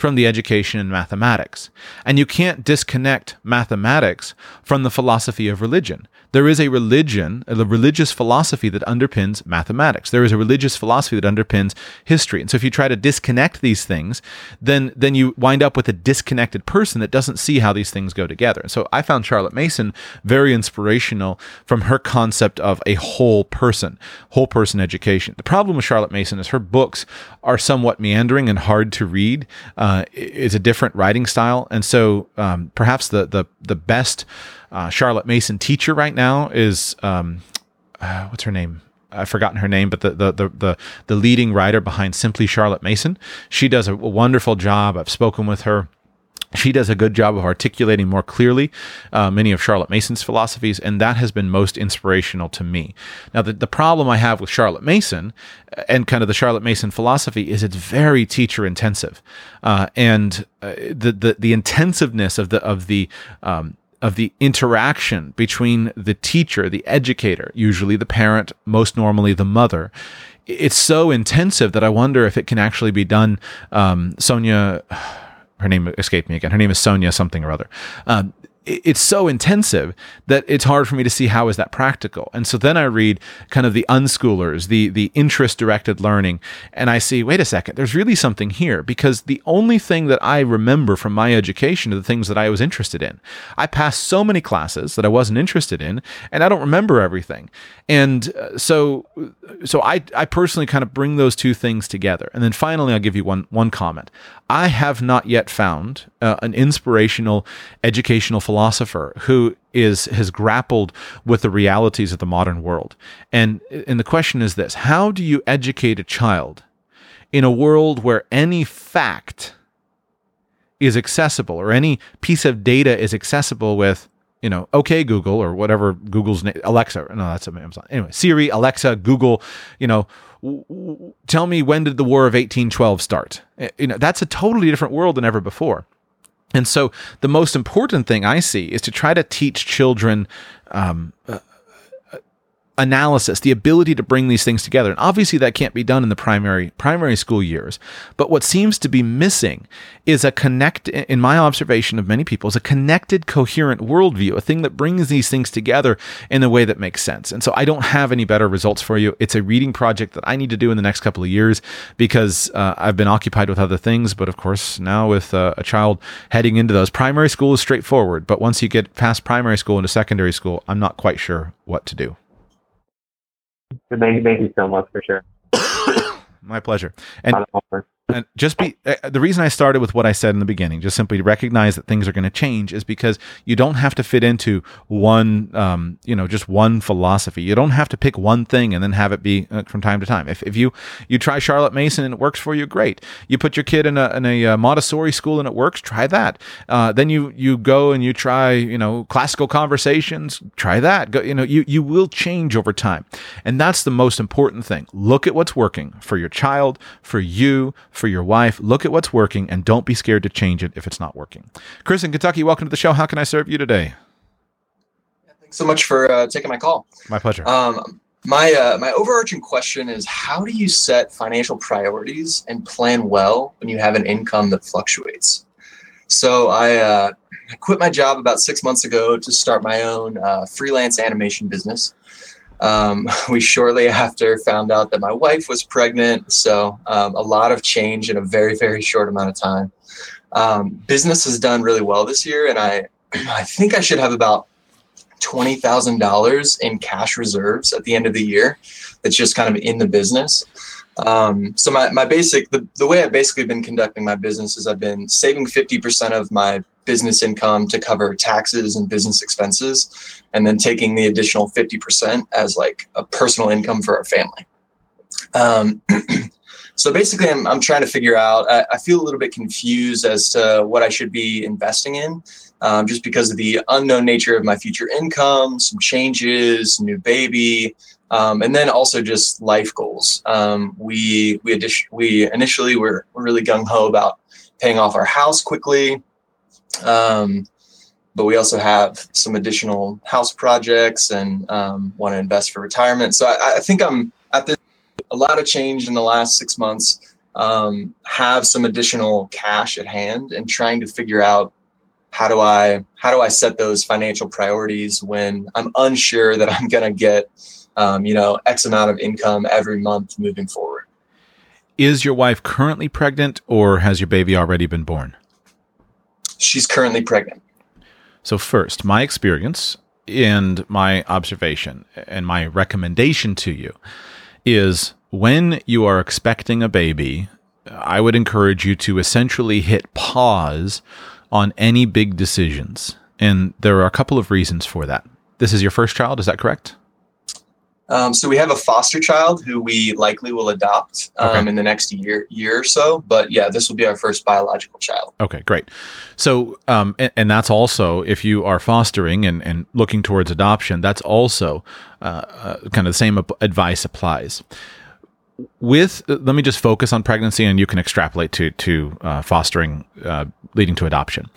from the education in mathematics. And you can't disconnect mathematics from the philosophy of religion. There is a religion, a religious philosophy that underpins mathematics. There is a religious philosophy that underpins history. And so if you try to disconnect these things, then then you wind up with a disconnected person that doesn't see how these things go together. And so I found Charlotte Mason very inspirational from her concept of a whole person, whole person education. The problem with Charlotte Mason is her books are somewhat meandering and hard to read. Uh, it's a different writing style, and so um, perhaps the the the best uh, Charlotte Mason teacher right now is um, uh, what's her name? I've forgotten her name, but the, the, the the the leading writer behind Simply Charlotte Mason. She does a wonderful job. I've spoken with her. She does a good job of articulating more clearly uh, many of Charlotte Mason's philosophies, and that has been most inspirational to me. Now, the, the problem I have with Charlotte Mason uh, and kind of the Charlotte Mason philosophy is it's very teacher intensive, uh, and uh, the, the the intensiveness of the of the um, of the interaction between the teacher, the educator, usually the parent, most normally the mother. It's so intensive that I wonder if it can actually be done. Um, Sonya, her name escaped me again. Her name is Sonya something or other. Um, it's so intensive that it's hard for me to see how is that practical. And so then I read kind of the unschoolers, the the interest directed learning, and I see, wait a second, there's really something here because the only thing that I remember from my education are the things that I was interested in. I passed so many classes that I wasn't interested in, and I don't remember everything. And uh, so so I I personally kind of bring those two things together. And then finally I'll give you one one comment. I have not yet found uh, an inspirational educational philosopher who is has grappled with the realities of the modern world. And and the question is this: How do you educate a child in a world where any fact is accessible or any piece of data is accessible with you know, okay, Google or whatever Google's name, Alexa. No, that's Amazon. Anyway, Siri, Alexa, Google, you know, tell me when did the War of 1812 start? Eh, you know, that's a totally different world than ever before. And so the most important thing I see is to try to teach children um, analysis, the ability to bring these things together. And obviously that can't be done in the primary primary school years. But what seems to be missing is a connect in my observation of many people is a connected, coherent worldview, a thing that brings these things together in a way that makes sense. And so I don't have any better results for you. It's a reading project that I need to do in the next couple of years because uh, I've been occupied with other things. But of course, now with uh, a child heading into those, primary school is straightforward. But once you get past primary school into secondary school, I'm not quite sure what to do. Thank, thank you so much for sure. My pleasure. And and just be uh, the reason I started with what I said in the beginning, just simply recognize that things are going to change, is because you don't have to fit into one, um, you know, just one philosophy. You don't have to pick one thing and then have it be uh, from time to time. If, if you you try Charlotte Mason and it works for you, great. You put your kid in a in a uh, Montessori school and it works, try that. Uh, then you you go and you try, you know, classical conversations, try that. Go, you know, you you will change over time, and that's the most important thing. Look at what's working for your child, for you your wife. Look at what's working and don't be scared to change it if it's not working. Chris in Kentucky, welcome to the show. How can I serve you today? Thanks so much for uh, taking my call. My pleasure. Um, my uh, my overarching question is how do you set financial priorities and plan well when you have an income that fluctuates? So I, uh, I quit my job about six months ago to start my own uh, freelance animation business. Um, we shortly after found out that my wife was pregnant. So um, a lot of change in a very, very short amount of time. Um, business has done really well this year, and I, I think I should have about twenty thousand dollars in cash reserves at the end of the year. That's just kind of in the business. Um, so my, my basic the, the way I've basically been conducting my business is I've been saving 50% of my business income to cover taxes and business expenses, and then taking the additional 50% as like a personal income for our family. Um, so basically, I'm, I'm trying to figure out, I, I, feel a little bit confused as to what I should be investing in. Um, just because of the unknown nature of my future income, some changes, new baby, um, and then also just life goals. Um, we we addition, we initially were, really gung ho about paying off our house quickly, um, but we also have some additional house projects and um, want to invest for retirement. So I, I, think I'm at this a lot of change in the last six months. Um, have some additional cash at hand and trying to figure out how do I how do I set those financial priorities when I'm unsure that I'm going to get um, you know, X amount of income every month moving forward. Is your wife currently pregnant or has your baby already been born? She's currently pregnant. So, first, my experience and my observation and my recommendation to you is when you are expecting a baby, I would encourage you to essentially hit pause on any big decisions. And there are a couple of reasons for that. This is your first child, is that correct? Um, so we have a foster child who we likely will adopt um, okay. in the next year year or so. But yeah, this will be our first biological child. Okay, great. So um, and, and, that's also if you are fostering and, and looking towards adoption, that's also uh, uh, kind of the same advice applies. With uh, let me just focus on pregnancy, and you can extrapolate to to uh, fostering uh, leading to adoption.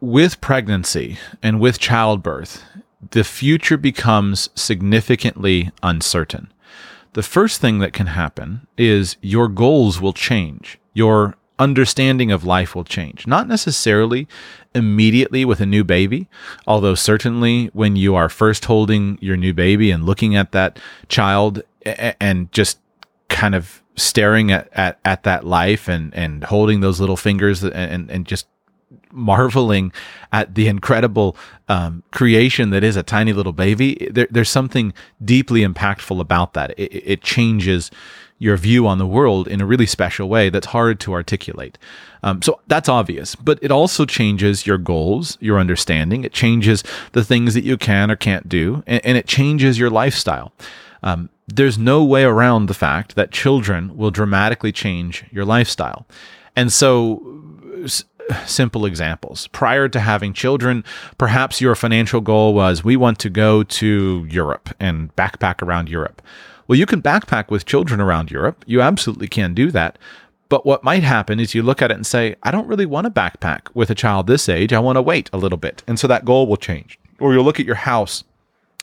With pregnancy and with childbirth, the future becomes significantly uncertain. The first thing that can happen is your goals will change. Your understanding of life will change. Not necessarily immediately with a new baby, although certainly when you are first holding your new baby and looking at that child and just kind of staring at, at, at that life and, and holding those little fingers and, and just marveling at the incredible um, creation that is a tiny little baby, there, there's something deeply impactful about that. It, it, changes your view on the world in a really special way that's hard to articulate. Um, so that's obvious, but it also changes your goals, your understanding. It changes the things that you can or can't do, and, and it changes your lifestyle. Um, there's no way around the fact that children will dramatically change your lifestyle. And so simple examples. Prior to having children, perhaps your financial goal was we want to go to Europe and backpack around Europe. Well, you can backpack with children around Europe. You absolutely can do that. But what might happen is you look at it and say, I don't really want to backpack with a child this age. I want to wait a little bit. And so that goal will change. Or you'll look at your house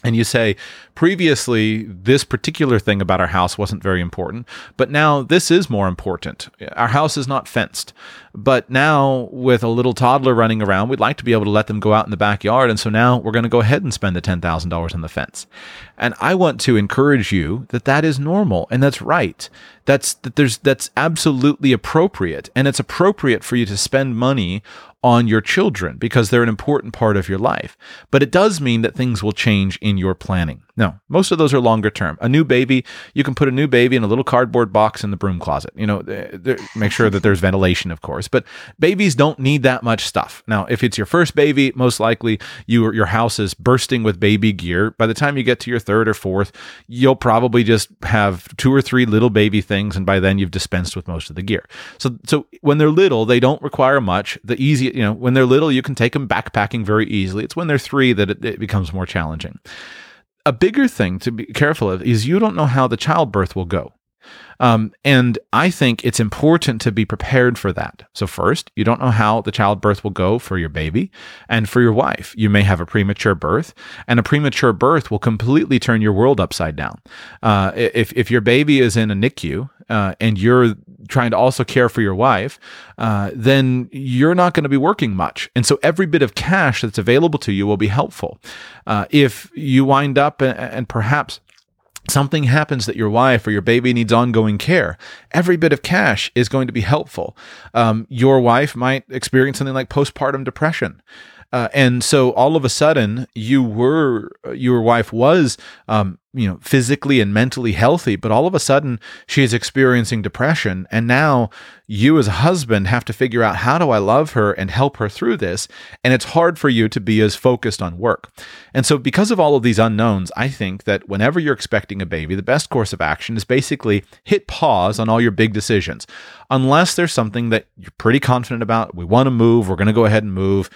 and you say, previously, this particular thing about our house wasn't very important, but now this is more important. Our house is not fenced. But now, with a little toddler running around, we'd like to be able to let them go out in the backyard. And so now we're going to go ahead and spend the $10,000 on the fence. And I want to encourage you that that is normal and that's right. That's that there's that's absolutely appropriate. And it's appropriate for you to spend money on your children because they're an important part of your life. But it does mean that things will change in your planning. No, most of those are longer term. A new baby, you can put a new baby in a little cardboard box in the broom closet. You know, eh, make sure that there's ventilation, of course. But babies don't need that much stuff. Now, if it's your first baby, most likely you your house is bursting with baby gear. By the time you get to your third or fourth, you'll probably just have two or three little baby things, and by then you've dispensed with most of the gear. So, so when they're little, they don't require much. The easy, you know, when they're little, you can take them backpacking very easily. It's when they're three that it, it becomes more challenging a bigger thing to be careful of is you don't know how the childbirth will go. Um, and I think it's important to be prepared for that. So, first, you don't know how the childbirth will go for your baby and for your wife. You may have a premature birth, and a premature birth will completely turn your world upside down. Uh, if, if your baby is in a NICU uh, and you're trying to also care for your wife, uh, then you're not going to be working much. And so, every bit of cash that's available to you will be helpful. Uh, if you wind up and, and perhaps something happens that your wife or your baby needs ongoing care, every bit of cash is going to be helpful. Um, your wife might experience something like postpartum depression. Uh, and so all of a sudden, you were your wife was um, you know physically and mentally healthy but all of a sudden she is experiencing depression. And now you as a husband have to figure out how do i love her and help her through this? And it's hard for you to be as focused on work. And so because of all of these unknowns i think that whenever you're expecting a baby the best course of action is basically hit pause on all your big decisions. Unless there's something that you're pretty confident about we want to move we're going to go ahead and move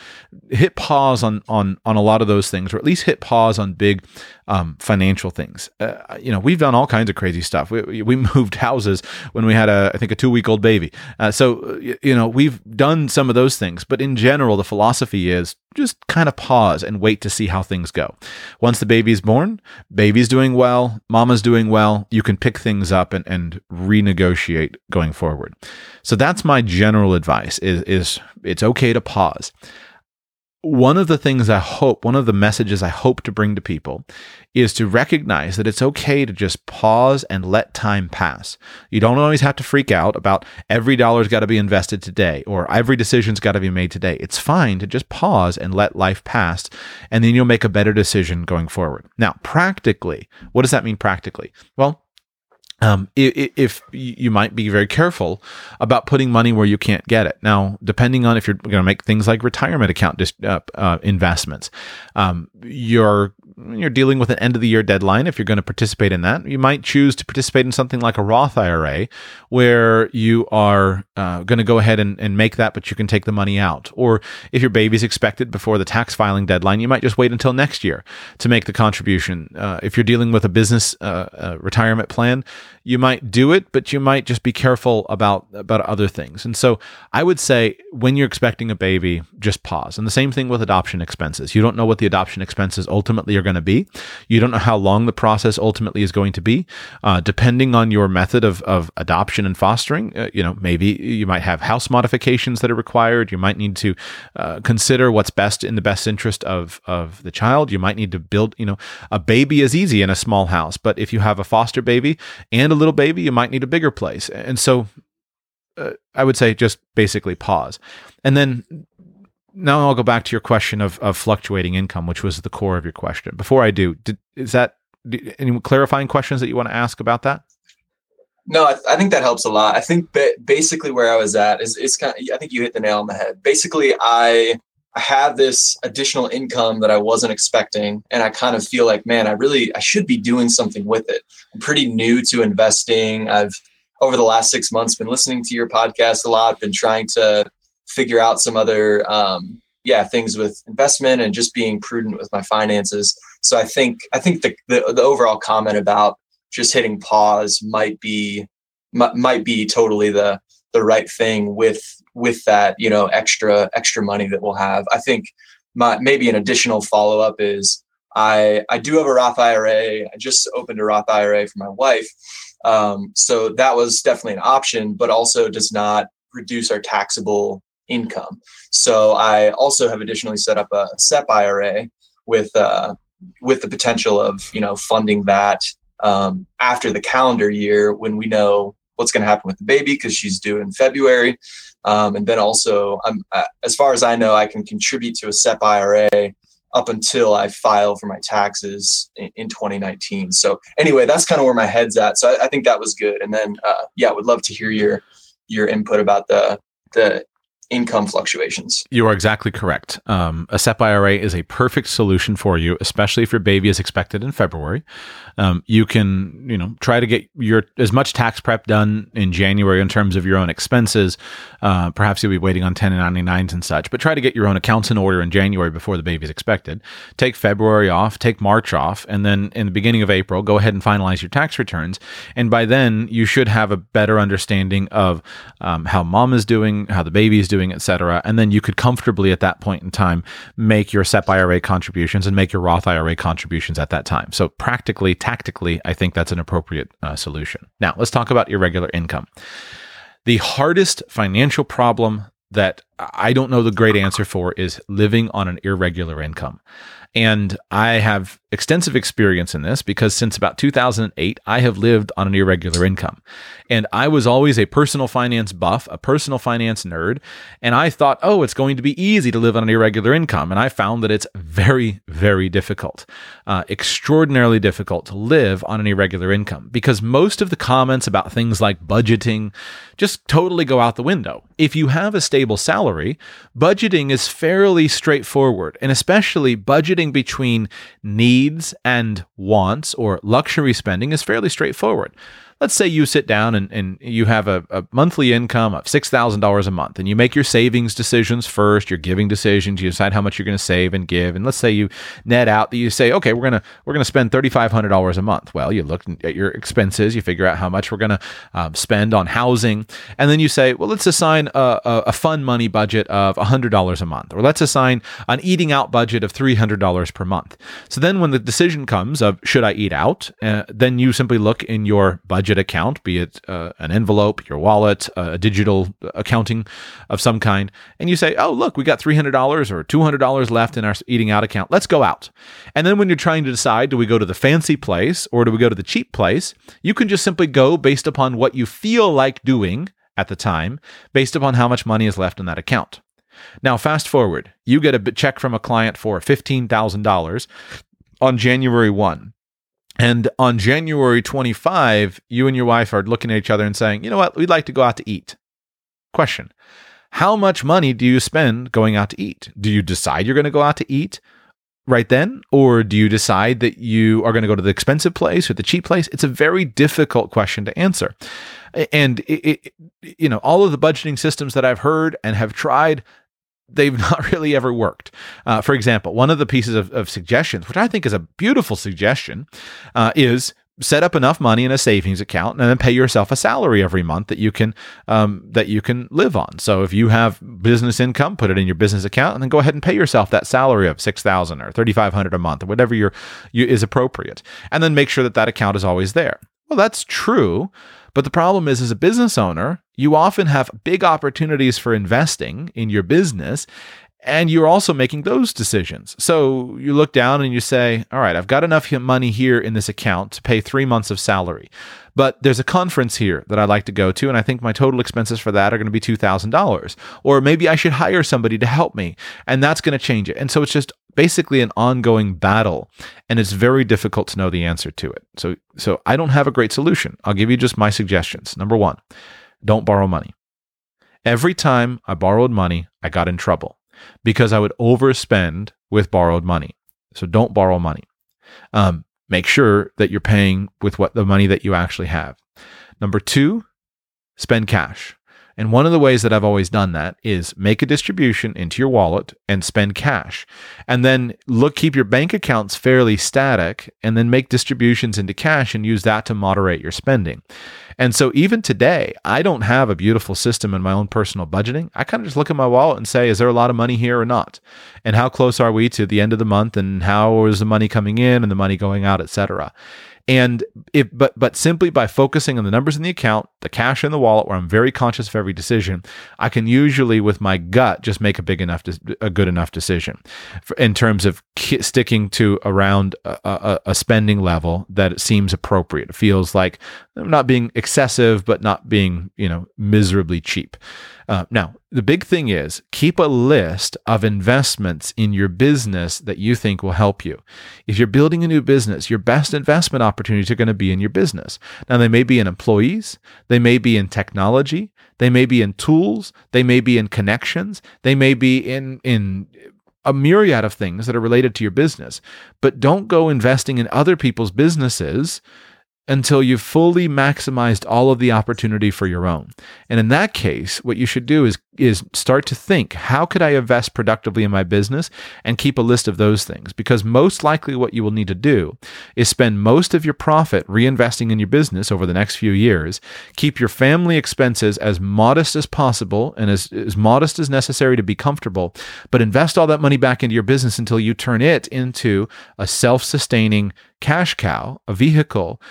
hit pause on on on a lot of those things or at least hit pause on big um, financial things. Uh, you know, we've done all kinds of crazy stuff. We, we moved houses when we had a, I think, a two week old baby. Uh, so, you know, we've done some of those things. But in general, the philosophy is just kind of pause and wait to see how things go. Once the baby's born, baby's doing well, mama's doing well, you can pick things up and, and renegotiate going forward. So that's my general advice is, is it's okay to pause one of the things I hope, one of the messages I hope to bring to people is to recognize that it's okay to just pause and let time pass. You don't always have to freak out about every dollar's got to be invested today or every decision's got to be made today. It's fine to just pause and let life pass, and then you'll make a better decision going forward. Now, practically, what does that mean practically? Well, um, if, if, you might be very careful about putting money where you can't get it. Now, depending on if you're going to make things like retirement account dis- uh, uh, investments, um, you're you're dealing with an end of the year deadline, if you're going to participate in that, you might choose to participate in something like a Roth IRA where you are uh, going to go ahead and, and make that, but you can take the money out. Or if your baby's expected before the tax filing deadline, you might just wait until next year to make the contribution. Uh, if you're dealing with a business uh, uh retirement plan, you might do it, but you might just be careful about about other things. And so I would say when you're expecting a baby, just pause. And the same thing with adoption expenses. You don't know what the adoption expenses ultimately are going to be. You don't know how long the process ultimately is going to be. Uh, depending on your method of, of adoption and fostering, uh, you know, maybe you might have house modifications that are required. You might need to uh, consider what's best in the best interest of of the child. You might need to build. You know, a baby is easy in a small house, but if you have a foster baby and a little baby, you might need a bigger place. And so uh, I would say just basically pause. And then now I'll go back to your question of, of fluctuating income, which was the core of your question. Before I do, did, is that any clarifying questions that you want to ask about that? No, I, I think that helps a lot. I think ba- basically where I was at is, is kind of, I think you hit the nail on the head. Basically, I I have this additional income that I wasn't expecting. And I kind of feel like, man, I really, I should be doing something with it. I'm pretty new to investing. I've, over the last six months, been listening to your podcast a lot, been trying to figure out some other, um, yeah, things with investment and just being prudent with my finances. So I think, I think the, the, the overall comment about just hitting pause might be, might, might be totally the, the right thing with with that you know extra extra money that we'll have. I think my, maybe an additional follow up is i i do have a roth ira i just opened a roth ira for my wife. Um, so that was definitely an option but also does not reduce our taxable income. So i also have additionally set up a sep ira with uh, with the potential of you know funding that um, after the calendar year when we know what's going to happen with the baby because she's due in February. Um, and then also, I'm, uh, as far as I know, I can contribute to a SEP IRA up until I file for my taxes in, in 2019. So anyway, that's kind of where my head's at. So I, I think that was good. And then, uh, yeah, would love to hear your your input about the the income fluctuations. You are exactly correct. Um, a SEP IRA is a perfect solution for you, especially if your baby is expected in February. Um, you can, you know, try to get your as much tax prep done in January in terms of your own expenses. Uh, perhaps you'll be waiting on 1099s and such, but try to get your own accounts in order in January before the baby is expected. Take February off, take March off, and then in the beginning of April, go ahead and finalize your tax returns. And by then, you should have a better understanding of um, how mom is doing, how the baby is doing, etc. And then you could comfortably at that point in time make your SEP IRA contributions and make your Roth IRA contributions at that time. So practically tactically, I think that's an appropriate uh, solution. Now, let's talk about irregular income. The hardest financial problem that I don't know the great answer for is living on an irregular income. And I have extensive experience in this because since about 2008, I have lived on an irregular income. And I was always a personal finance buff, a personal finance nerd. And I thought, oh, it's going to be easy to live on an irregular income. And I found that it's very, very difficult, uh, extraordinarily difficult to live on an irregular income because most of the comments about things like budgeting just totally go out the window. If you have a stable salary, budgeting is fairly straightforward, and especially budgeting between needs and wants or luxury spending is fairly straightforward let's say you sit down and, and you have a, a monthly income of $6,000 a month and you make your savings decisions first, your giving decisions, you decide how much you're going to save and give. And let's say you net out that you say, okay, we're going to, we're going to spend $3,500 a month. Well, you look at your expenses, you figure out how much we're going to um, spend on housing. And then you say, well, let's assign a, a, a fun money budget of $100 a month, or let's assign an eating out budget of $300 per month. So then when the decision comes of should I eat out, uh, then you simply look in your budget account, be it uh, an envelope, your wallet, uh, a digital accounting of some kind, and you say, oh, look, we got $300 or $200 left in our eating out account. Let's go out. And then when you're trying to decide, do we go to the fancy place or do we go to the cheap place? You can just simply go based upon what you feel like doing at the time, based upon how much money is left in that account. Now, fast forward, you get a check from a client for $15,000 on January 1. And on January 25, you and your wife are looking at each other and saying, you know what, we'd like to go out to eat. Question How much money do you spend going out to eat? Do you decide you're going to go out to eat right then? Or do you decide that you are going to go to the expensive place or the cheap place? It's a very difficult question to answer. And it, it, you know, all of the budgeting systems that I've heard and have tried, they've not really ever worked. Uh, for example, one of the pieces of, of, suggestions, which I think is a beautiful suggestion, uh, is set up enough money in a savings account and then pay yourself a salary every month that you can um, that you can live on. So if you have business income, put it in your business account and then go ahead and pay yourself that salary of six thousand or thirty five hundred a month or whatever your you, is appropriate, and then make sure that that account is always there. Well, that's true. But the problem is, as a business owner, you often have big opportunities for investing in your business. And you're also making those decisions. So you look down and you say, All right, I've got enough money here in this account to pay three months of salary. But there's a conference here that I'd like to go to, and I think my total expenses for that are going to be $2,000. Or maybe I should hire somebody to help me, and that's going to change it. And so it's just basically an ongoing battle and it's very difficult to know the answer to it. So so I don't have a great solution. I'll give you just my suggestions. Number 1, don't borrow money. Every time I borrowed money, I got in trouble because I would overspend with borrowed money. So don't borrow money. Um, make sure that you're paying with what the money that you actually have. Number 2, spend cash. And one of the ways that I've always done that is make a distribution into your wallet and spend cash. And then look keep your bank accounts fairly static and then make distributions into cash and use that to moderate your spending. And so even today, I don't have a beautiful system in my own personal budgeting. I kind of just look at my wallet and say, is there a lot of money here or not? And how close are we to the end of the month and how is the money coming in and the money going out, et cetera. And if but but simply by focusing on the numbers in the account, the cash in the wallet, where I'm very conscious of every decision, I can usually with my gut just make a big enough a good enough decision in terms of sticking to around a, a, a spending level that seems appropriate. It feels like I'm not being excessive, but not being you know miserably cheap. Uh, now, the big thing is keep a list of investments in your business that you think will help you. If you're building a new business, your best investment opportunities are going to be in your business. Now, they may be in employees, they may be in technology, they may be in tools, they may be in connections, they may be in in a myriad of things that are related to your business. But don't go investing in other people's businesses until you've fully maximized all of the opportunity for your own. And in that case, what you should do is is start to think, how could I invest productively in my business and keep a list of those things? Because most likely what you will need to do is spend most of your profit reinvesting in your business over the next few years, keep your family expenses as modest as possible and as, as modest as necessary to be comfortable, but invest all that money back into your business until you turn it into a self-sustaining cash cow, a vehicle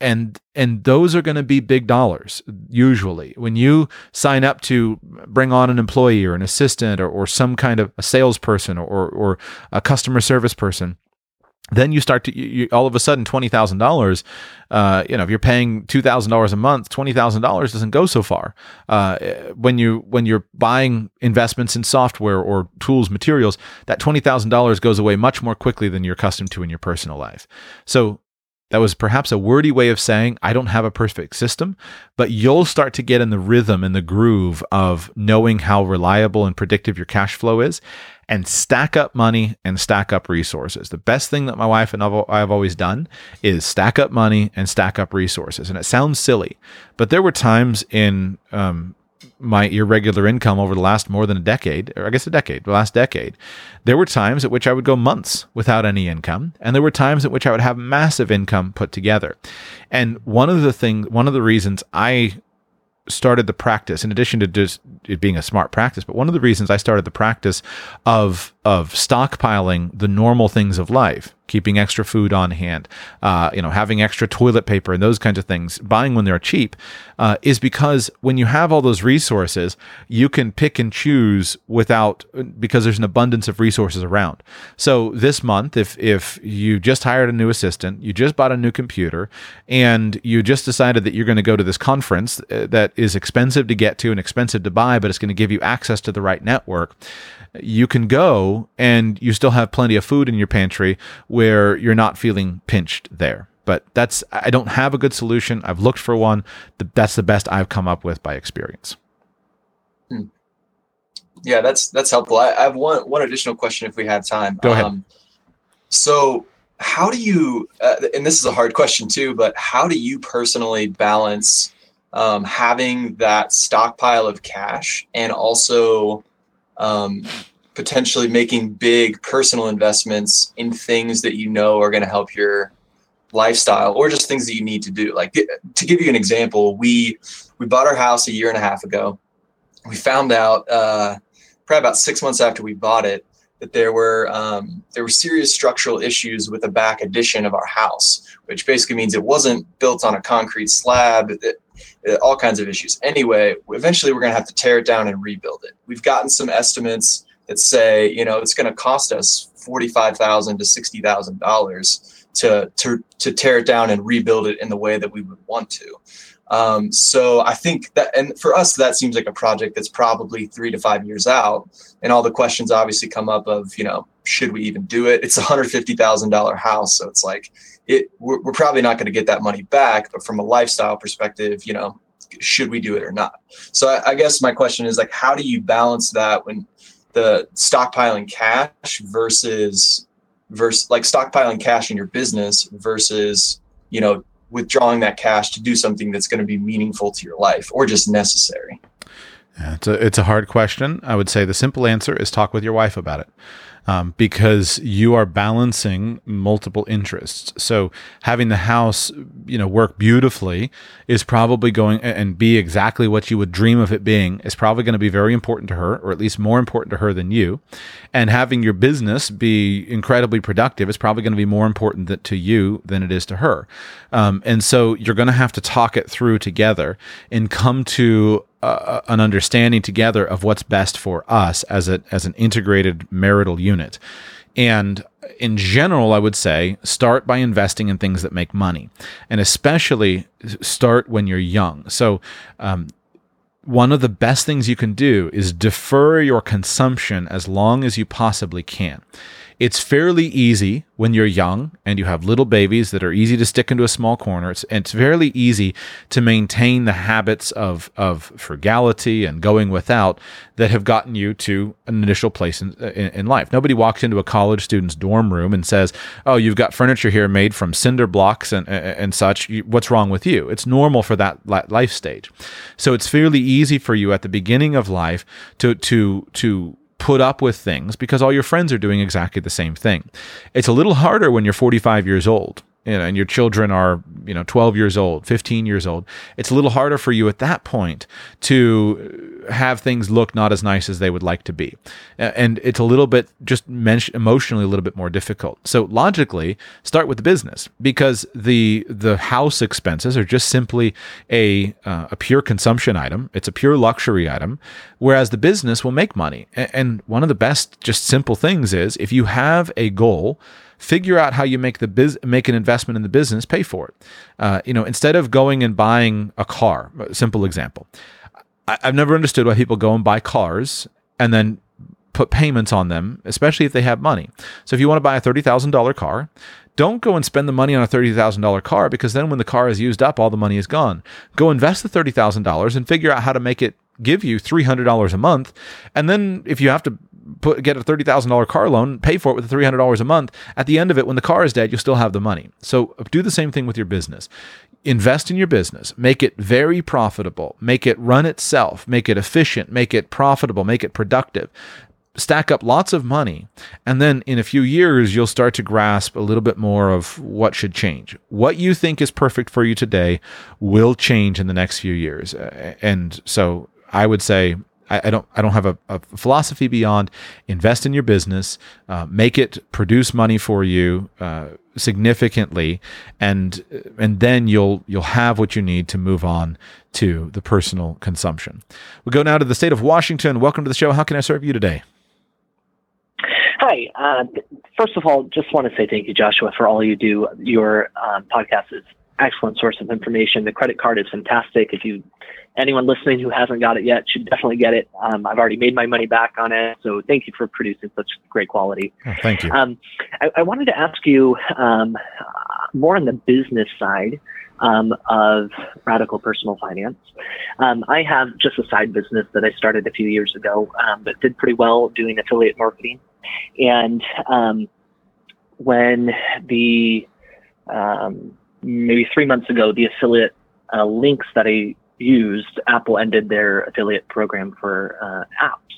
and and those are going to be big dollars usually when you sign up to bring on an employee or an assistant or, or some kind of a salesperson or or a customer service person then you start to you, all of a sudden twenty thousand uh, dollars. You know, if you're paying two thousand dollars a month, twenty thousand dollars doesn't go so far. Uh, when you when you're buying investments in software or tools, materials, that twenty thousand dollars goes away much more quickly than you're accustomed to in your personal life. So that was perhaps a wordy way of saying, I don't have a perfect system, but you'll start to get in the rhythm and the groove of knowing how reliable and predictive your cash flow is and stack up money and stack up resources. The best thing that my wife and I've always done is stack up money and stack up resources. And it sounds silly, but there were times in um, my irregular income over the last more than a decade, or I guess a decade, the last decade, there were times at which I would go months without any income, and there were times at which I would have massive income put together. And one of the things, one of the reasons I started the practice, in addition to just it being a smart practice, but one of the reasons I started the practice of of stockpiling the normal things of life, keeping extra food on hand, uh, you know, having extra toilet paper and those kinds of things, buying when they're cheap, uh, is because when you have all those resources, you can pick and choose without because there's an abundance of resources around. So this month, if if you just hired a new assistant, you just bought a new computer, and you just decided that you're going to go to this conference uh, that is expensive to get to and expensive to buy, but it's going to give you access to the right network you can go and you still have plenty of food in your pantry where you're not feeling pinched there. But that's, I don't have a good solution. I've looked for one. That's the best I've come up with by experience. Hmm. Yeah, that's that's helpful. I, I, have one one additional question if we have time. Go ahead. Um, so, how do you? Uh, and this is a hard question too, but how do you personally balance um, having that stockpile of cash and also um, potentially making big personal investments in things that you know are going to help your lifestyle or just things that you need to do. Like to give you an example we we bought our house a year and a half ago. We found out uh, probably about six months after we bought it that there were um, there were serious structural issues with the back addition of our house which basically means it wasn't built on a concrete slab it, uh, all kinds of issues. Anyway, eventually we're going to have to tear it down and rebuild it. We've gotten some estimates that say, you know, it's going to cost us forty-five thousand to sixty thousand dollars to to to tear it down and rebuild it in the way that we would want to. Um, so I think that, and for us, that seems like a project that's probably three to five years out. And all the questions obviously come up of, you know, should we even do it? It's a hundred fifty thousand dollar house, so it's like, it we're, we're probably not going to get that money back but from a lifestyle perspective you know should we do it or not so I, I, guess my question is like how do you balance that when the stockpiling cash versus versus like stockpiling cash in your business versus you know withdrawing that cash to do something that's going to be meaningful to your life or just necessary yeah, it's a it's a hard question. I would say the simple answer is talk with your wife about it um, because you are balancing multiple interests. So having the house, you know, work beautifully is probably going and be exactly what you would dream of it being is probably going to be very important to her, or at least more important to her than you. And having your business be incredibly productive is probably going to be more important to you than it is to her. Um, and so you're going to have to talk it through together and come to uh, an understanding together of what's best for us as a as an integrated marital unit. And in general, I would say start by investing in things that make money, and especially start when you're young. So, um, one of the best things you can do is defer your consumption as long as you possibly can. It's fairly easy when you're young and you have little babies that are easy to stick into a small corner. It's, it's fairly easy to maintain the habits of, of frugality and going without that have gotten you to an initial place in, uh, in, in life. Nobody walks into a college student's dorm room and says, Oh, you've got furniture here made from cinder blocks and, and such. What's wrong with you? It's normal for that life stage. So it's fairly easy for you at the beginning of life to, to, to, put up with things because all your friends are doing exactly the same thing. It's a little harder when you're 45 years old you know, and your children are you know 12 years old 15 years old it's a little harder for you at that point to have things look not as nice as they would like to be and it's a little bit just emotionally a little bit more difficult so logically start with the business because the the house expenses are just simply a uh, a pure consumption item it's a pure luxury item whereas the business will make money and one of the best just simple things is if you have a goal figure out how you make the biz- make an investment in the business, pay for it. Uh, you know, instead of going and buying a car, simple example. I- I've never understood why people go and buy cars and then put payments on them, especially if they have money. So if you want to buy a $30,000 car, don't go and spend the money on a $30,000 car because then when the car is used up, all the money is gone. Go invest the $30,000 and figure out how to make it give you $300 a month. And then if you have to put get a thirty thousand dollar car loan, pay for it with three hundred dollars a month. At the end of it, when the car is dead, you still have the money. So do the same thing with your business. Invest in your business, make it very profitable, make it run itself, make it efficient, make it profitable, make it productive. Stack up lots of money, and then in a few years, you'll start to grasp a little bit more of what should change. What you think is perfect for you today will change in the next few years. And so I would say I, don't I don't have a, a, philosophy beyond invest in your business, uh, make it produce money for you uh, significantly, and and then you'll you'll have what you need to move on to the personal consumption. We go now to the state of Washington. Welcome to the show. How can I serve you today? Hi. Uh, first of all, just want to say thank you, Joshua, for all you do. Your um, podcast is excellent source of information. The credit card is fantastic. If you anyone listening who hasn't got it yet should definitely get it. Um, I've already made my money back on it, so thank you for producing such great quality. Oh, thank you. Um, I, I, wanted to ask you um, more on the business side. Um, of radical personal finance. Um, I have just a side business that I started a few years ago, um, but did pretty well doing affiliate marketing. And when the maybe three months ago, the affiliate uh, links that I used, Apple ended their affiliate program for uh, apps.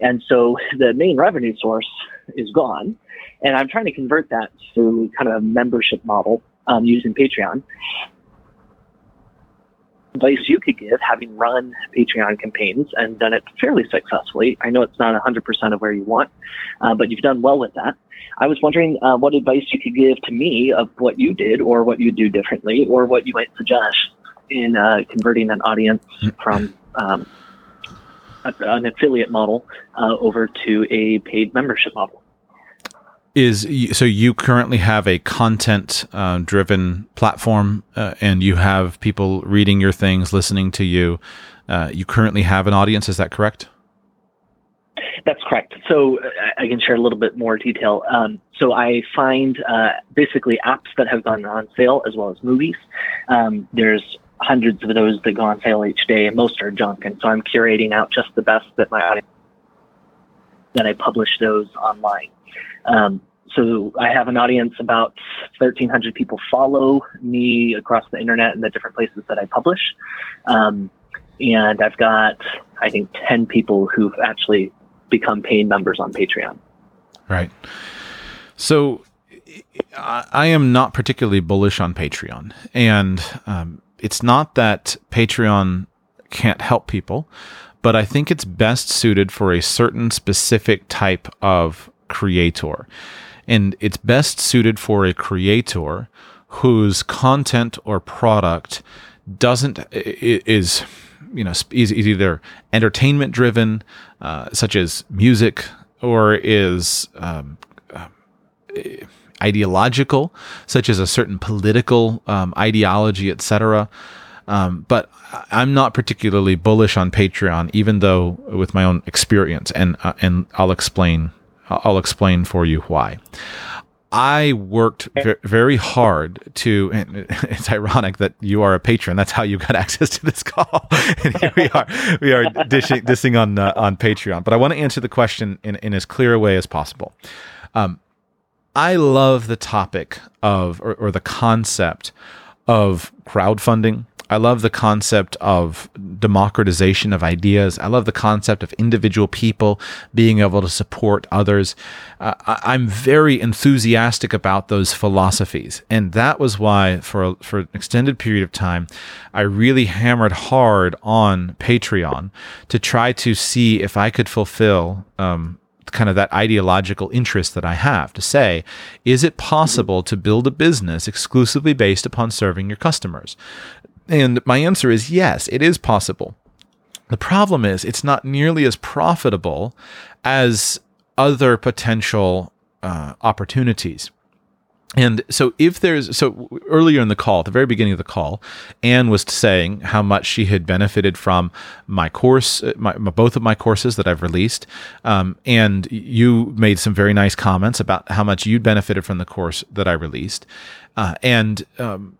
And so the main revenue source is gone. And I'm trying to convert that to kind of a membership model um, using Patreon. Advice you could give, having run Patreon campaigns and done it fairly successfully. I know it's not 100% of where you want, uh, but you've done well with that. I was wondering uh, what advice you could give to me of what you did or what you do differently or what you might suggest in uh, converting an audience from um, a, an affiliate model uh, over to a paid membership model. Is so you currently have a content uh, driven platform uh, and you have people reading your things, listening to you. Uh, you currently have an audience, is that correct? That's correct. So uh, I can share a little bit more detail. Um, so I find uh, basically apps that have gone on sale as well as movies. Um, there's hundreds of those that go on sale each day, and most are junk. And so I'm curating out just the best that my audience. Then I publish those online. Um, so I have an audience about 1,300 people follow me across the internet and the different places that I publish. Um, and I've got, I think, 10 people who've actually become paying members on Patreon. Right. So I am not particularly bullish on Patreon. And um, it's not that Patreon can't help people, but I think it's best suited for a certain specific type of creator. And it's best suited for a creator whose content or product doesn't is you know is, either entertainment driven, uh, such as music, or is um, uh, ideological, such as a certain political um, ideology, etc. Um, but I'm not particularly bullish on Patreon, even though with my own experience, and uh, and I'll explain I'll explain for you why. I worked very hard to, and it's ironic that you are a patron. That's how you got access to this call. and here we are, we are dishing, dishing on uh, on Patreon. But I want to answer the question in, in as clear a way as possible. Um, I love the topic of or, or the concept of crowdfunding. I love the concept of democratization of ideas. I love the concept of individual people being able to support others. Uh, I, am very enthusiastic about those philosophies, and that was why, for for an extended period of time, I really hammered hard on Patreon to try to see if I could fulfill. Um, kind of that ideological interest that I have to say, is it possible to build a business exclusively based upon serving your customers? And my answer is yes, it is possible. The problem is it's not nearly as profitable as other potential uh, opportunities. And so, if there's so earlier in the call, at the very beginning of the call, Anne was saying how much she had benefited from my course, uh, my, both of my courses that I've released, um, and you made some very nice comments about how much you'd benefited from the course that I released. Uh, and um,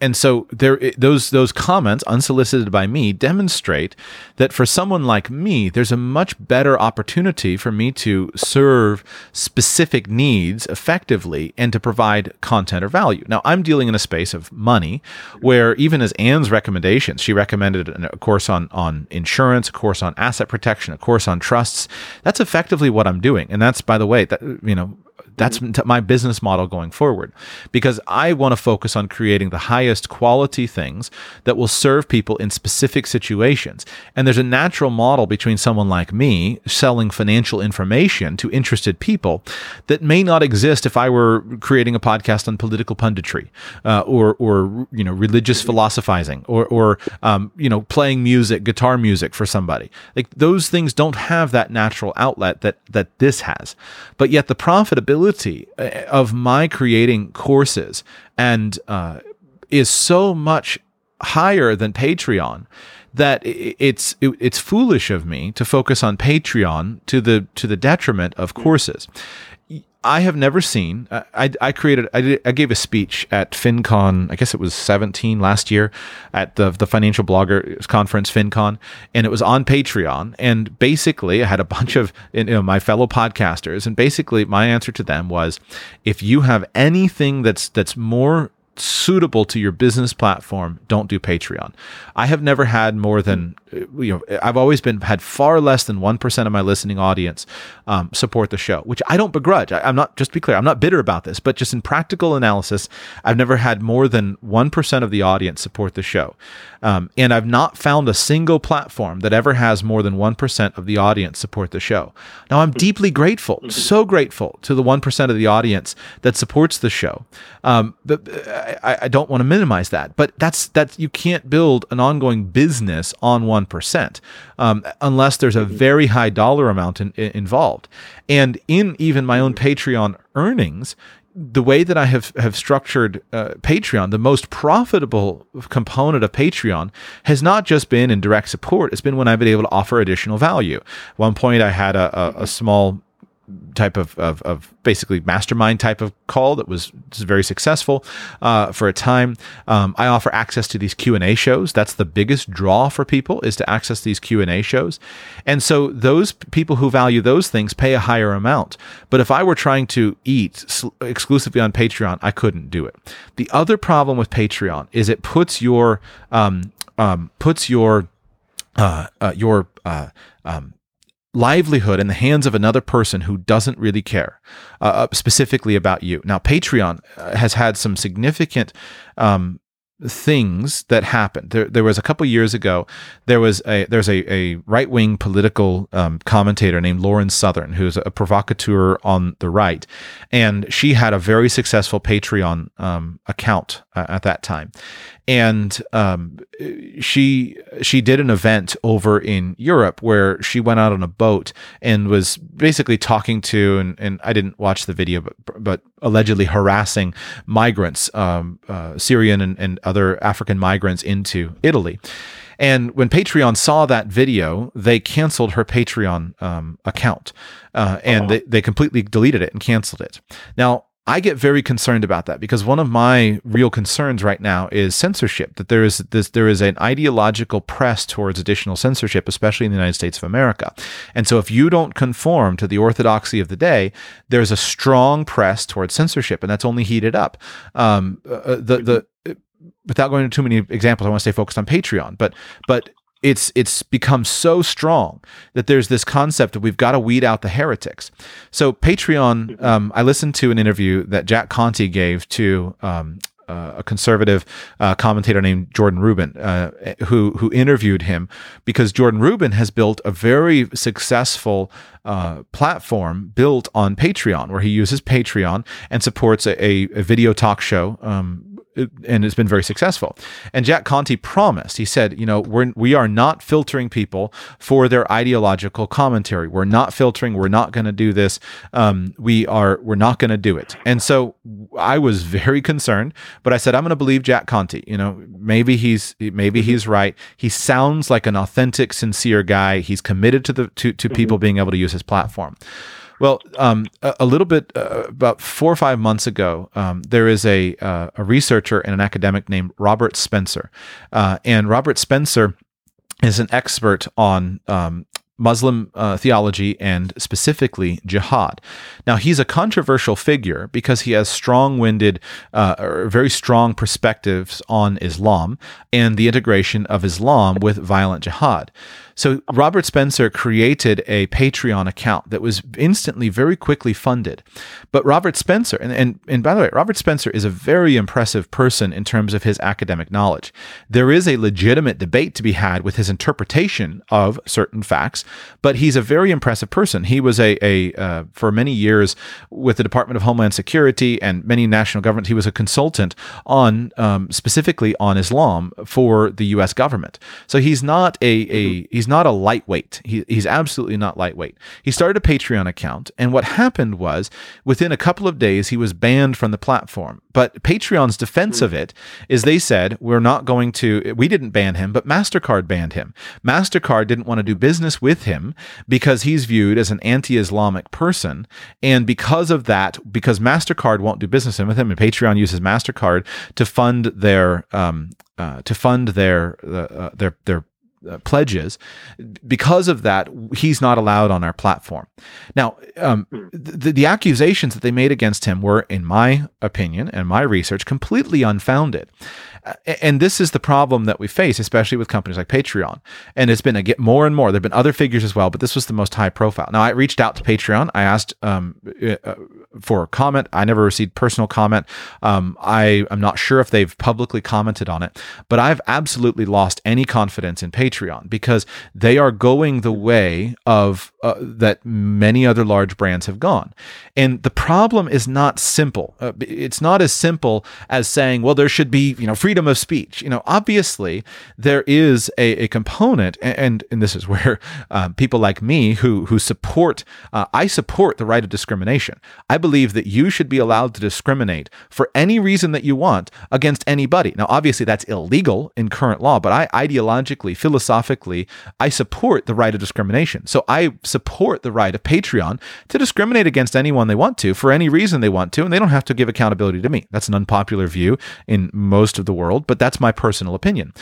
and so there those those comments unsolicited by me demonstrate that for someone like me there's a much better opportunity for me to serve specific needs effectively and to provide content or value. Now i'm dealing in a space of money where even as anne's recommendations she recommended a course on on insurance a course on asset protection a course on trusts. That's effectively what i'm doing. And that's by the way that you know that's my business model going forward because I want to focus on creating the highest quality things that will serve people in specific situations. And there's a natural model between someone like me selling financial information to interested people that may not exist if I were creating a podcast on political punditry uh, or, or, you know, religious philosophizing or, or um, you know, playing music, guitar music for somebody. Like those things don't have that natural outlet that, that this has. But yet the profitability uh, of my creating courses and uh, is so much higher than Patreon that it's it's foolish of me to focus on Patreon to the to the detriment of courses. I have never seen. Uh, I, I created. I, did, I gave a speech at FinCon. I guess it was 17 last year at the the financial blogger conference FinCon, and it was on Patreon. And basically, I had a bunch of you know my fellow podcasters, and basically my answer to them was, if you have anything that's that's more suitable to your business platform, don't do Patreon. I have never had more than you know. I've always been had far less than one percent of my listening audience um, support the show, which I don't begrudge. I, am not just be clear, I'm not bitter about this, but just in practical analysis, I've never had more than one percent of the audience support the show, um, and I've not found a single platform that ever has more than one percent of the audience support the show. Now I'm deeply grateful, so grateful to the one percent of the audience that supports the show. Um, but I, I don't want to minimize that, but that's that you can't build an ongoing business on one percent um, unless there's a very high dollar amount in, in, involved. And in even my own Patreon earnings, the way that I have have structured uh, Patreon, the most profitable component of Patreon has not just been in direct support. It's been when I've been able to offer additional value. At one point, I had a, a, a small type of, of, of, basically mastermind type of call that was very successful uh, for a time. Um, I offer access to these Q and A shows. That's the biggest draw for people is to access these Q and A shows. And so those people who value those things pay a higher amount. But if I were trying to eat exclusively on Patreon, I couldn't do it. The other problem with Patreon is it puts your um, um, puts your uh, uh, your uh, um, livelihood in the hands of another person who doesn't really care uh, uh specifically about you. Now, Patreon uh, has had some significant um, things that happened. There, there was a couple years ago. There was a there's a, a right wing political um, commentator named Lauren Southern who's a provocateur on the right, and she had a very successful Patreon um, account uh, at that time, and um, she she did an event over in Europe where she went out on a boat and was basically talking to and, and I didn't watch the video but but allegedly harassing migrants um, uh, Syrian and, and other African migrants into Italy. And when Patreon saw that video, they canceled her Patreon um, account uh, and uh-huh. they, they completely deleted it and canceled it. Now, I get very concerned about that because one of my real concerns right now is censorship. That there is this, there is an ideological press towards additional censorship, especially in the United States of America. And so, if you don't conform to the orthodoxy of the day, there's a strong press towards censorship, and that's only heated up. Um, uh, uh the the without going into too many examples, I want to stay focused on Patreon, but but it's it's become so strong that there's this concept that we've got to weed out the heretics. So Patreon, um, I listened to an interview that Jack Conte gave to um, uh, a conservative uh, commentator named Jordan Rubin, uh, who who interviewed him because Jordan Rubin has built a very successful uh, platform built on Patreon, where he uses Patreon and supports a, a, a video talk show. Um, and it's been very successful. And Jack Conte promised, he said, you know, we're, we are not filtering people for their ideological commentary. We're not filtering. We're not going to do this. Um, we are, we're not going to do it. And so I was very concerned, but I said, I'm going to believe Jack Conte. You know, maybe he's, maybe mm-hmm. he's right. He sounds like an authentic, sincere guy. He's committed to the, to, to mm-hmm. people being able to use his platform. Well, um, a, a, little bit uh, about four or five months ago, um, there is a uh, a researcher and an academic named Robert Spencer, uh, and Robert Spencer is an expert on um, Muslim uh, theology and specifically jihad. Now, he's a controversial figure because he has strong winded, uh, or very strong perspectives on Islam and the integration of Islam with violent jihad. So Robert Spencer created a Patreon account that was instantly, very quickly funded. But Robert Spencer, and, and, and by the way, Robert Spencer is a very impressive person in terms of his academic knowledge. There is a legitimate debate to be had with his interpretation of certain facts, but he's a very impressive person. He was a, a uh, for many years with the Department of Homeland Security and many national governments, he was a consultant on um, specifically on Islam for the U.S. government. So he's not a, a he's not a lightweight. He, he's absolutely not lightweight. He started a Patreon account, and what happened was within a couple of days, he was banned from the platform. But Patreon's defense of it is they said, we're not going to, we didn't ban him, but MasterCard banned him. MasterCard didn't want to do business with him because he's viewed as an anti Islamic person. And because of that, because MasterCard won't do business with him, and Patreon uses MasterCard to fund their, um, uh, to fund their uh, their their uh, pledges. Because of that, he's not allowed on our platform. Now, um, the, the accusations that they made against him were, in my opinion and my research, completely unfounded. And this is the problem that we face, especially with companies like Patreon. And it's been a get more and more. There have been other figures as well, but this was the most high profile. Now, I reached out to Patreon. I asked um, uh, for comment. I never received personal comment. Um, I am not sure if they've publicly commented on it, but I've absolutely lost any confidence in Patreon because they are going the way of uh, that many other large brands have gone. And the problem is not simple. Uh, it's not as simple as saying, well, there should be, you know, freedom of speech. You know, obviously there is a, a component, and, and this is where um, people like me who who support, uh, I support the right of discrimination. I believe that you should be allowed to discriminate for any reason that you want against anybody. Now, obviously that's illegal in current law, but I ideologically, philosophically, I support the right of discrimination. So I support the right of Patreon to discriminate against anyone they want to for any reason they want to, and they don't have to give accountability to me. That's an unpopular view in most of the world, but that's my personal opinion.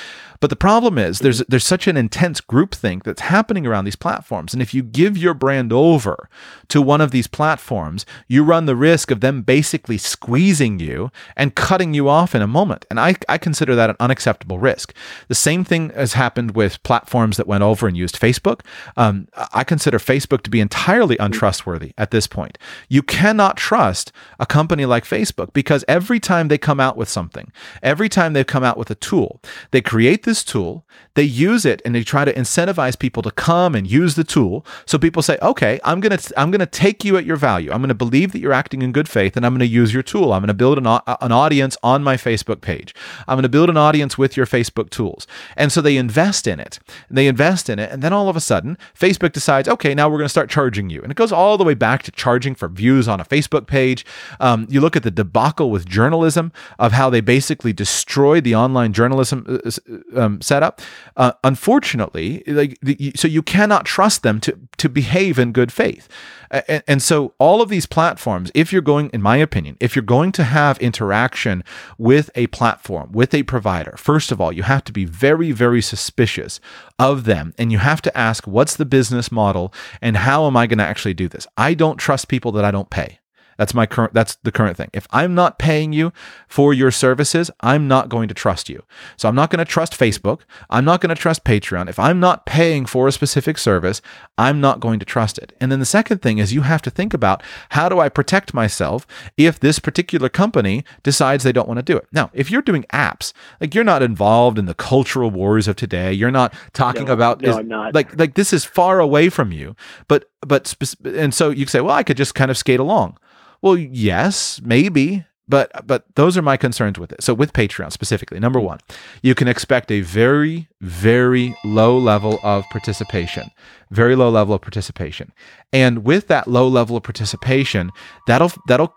But the problem is there's there's such an intense groupthink that's happening around these platforms. And if you give your brand over to one of these platforms, you run the risk of them basically squeezing you and cutting you off in a moment. And I, I consider that an unacceptable risk. The same thing has happened with platforms that went over and used Facebook. Um, I consider Facebook to be entirely untrustworthy at this point. You cannot trust a company like Facebook because every time they come out with something, every time they come out with a tool, they create this tool, they use it and they try to incentivize people to come and use the tool. So people say, "Okay, I'm to I'm to take you at your value. I'm to believe that you're acting in good faith and I'm going to use your tool. I'm going to build an, an audience on my Facebook page. I'm going to build an audience with your Facebook tools." And so they invest in it. They invest in it and then all of a sudden, Facebook decides, "Okay, now we're going to start charging you." And it goes all the way back to charging for views on a Facebook page. Um, you look at the debacle with journalism of how they basically destroyed the online journalism uh, um, setup. Uh, unfortunately, like the, so you cannot trust them to to behave in good faith. And, and, so all of these platforms, if you're going, in my opinion, if you're going to have interaction with a platform, with a provider, first of all, you have to be very, very suspicious of them. And you have to ask, what's the business model and how am I going to actually do this? I don't trust people that I don't pay. That's my current that's the current thing. If I'm not paying you for your services, I'm not going to trust you. So I'm not going to trust Facebook. I'm not going to trust Patreon. If I'm not paying for a specific service, I'm not going to trust it. And then the second thing is you have to think about how do I protect myself if this particular company decides they don't want to do it. Now, if you're doing apps, like you're not involved in the cultural wars of today, you're not talking No, about no, is- I'm not. like like this is far away from you. But but and so you say, well, I could just kind of skate along. Well, yes, maybe, but but those are my concerns with it. So with Patreon specifically, number one, you can expect a very very low level of participation, very low level of participation, and with that low level of participation, that'll that'll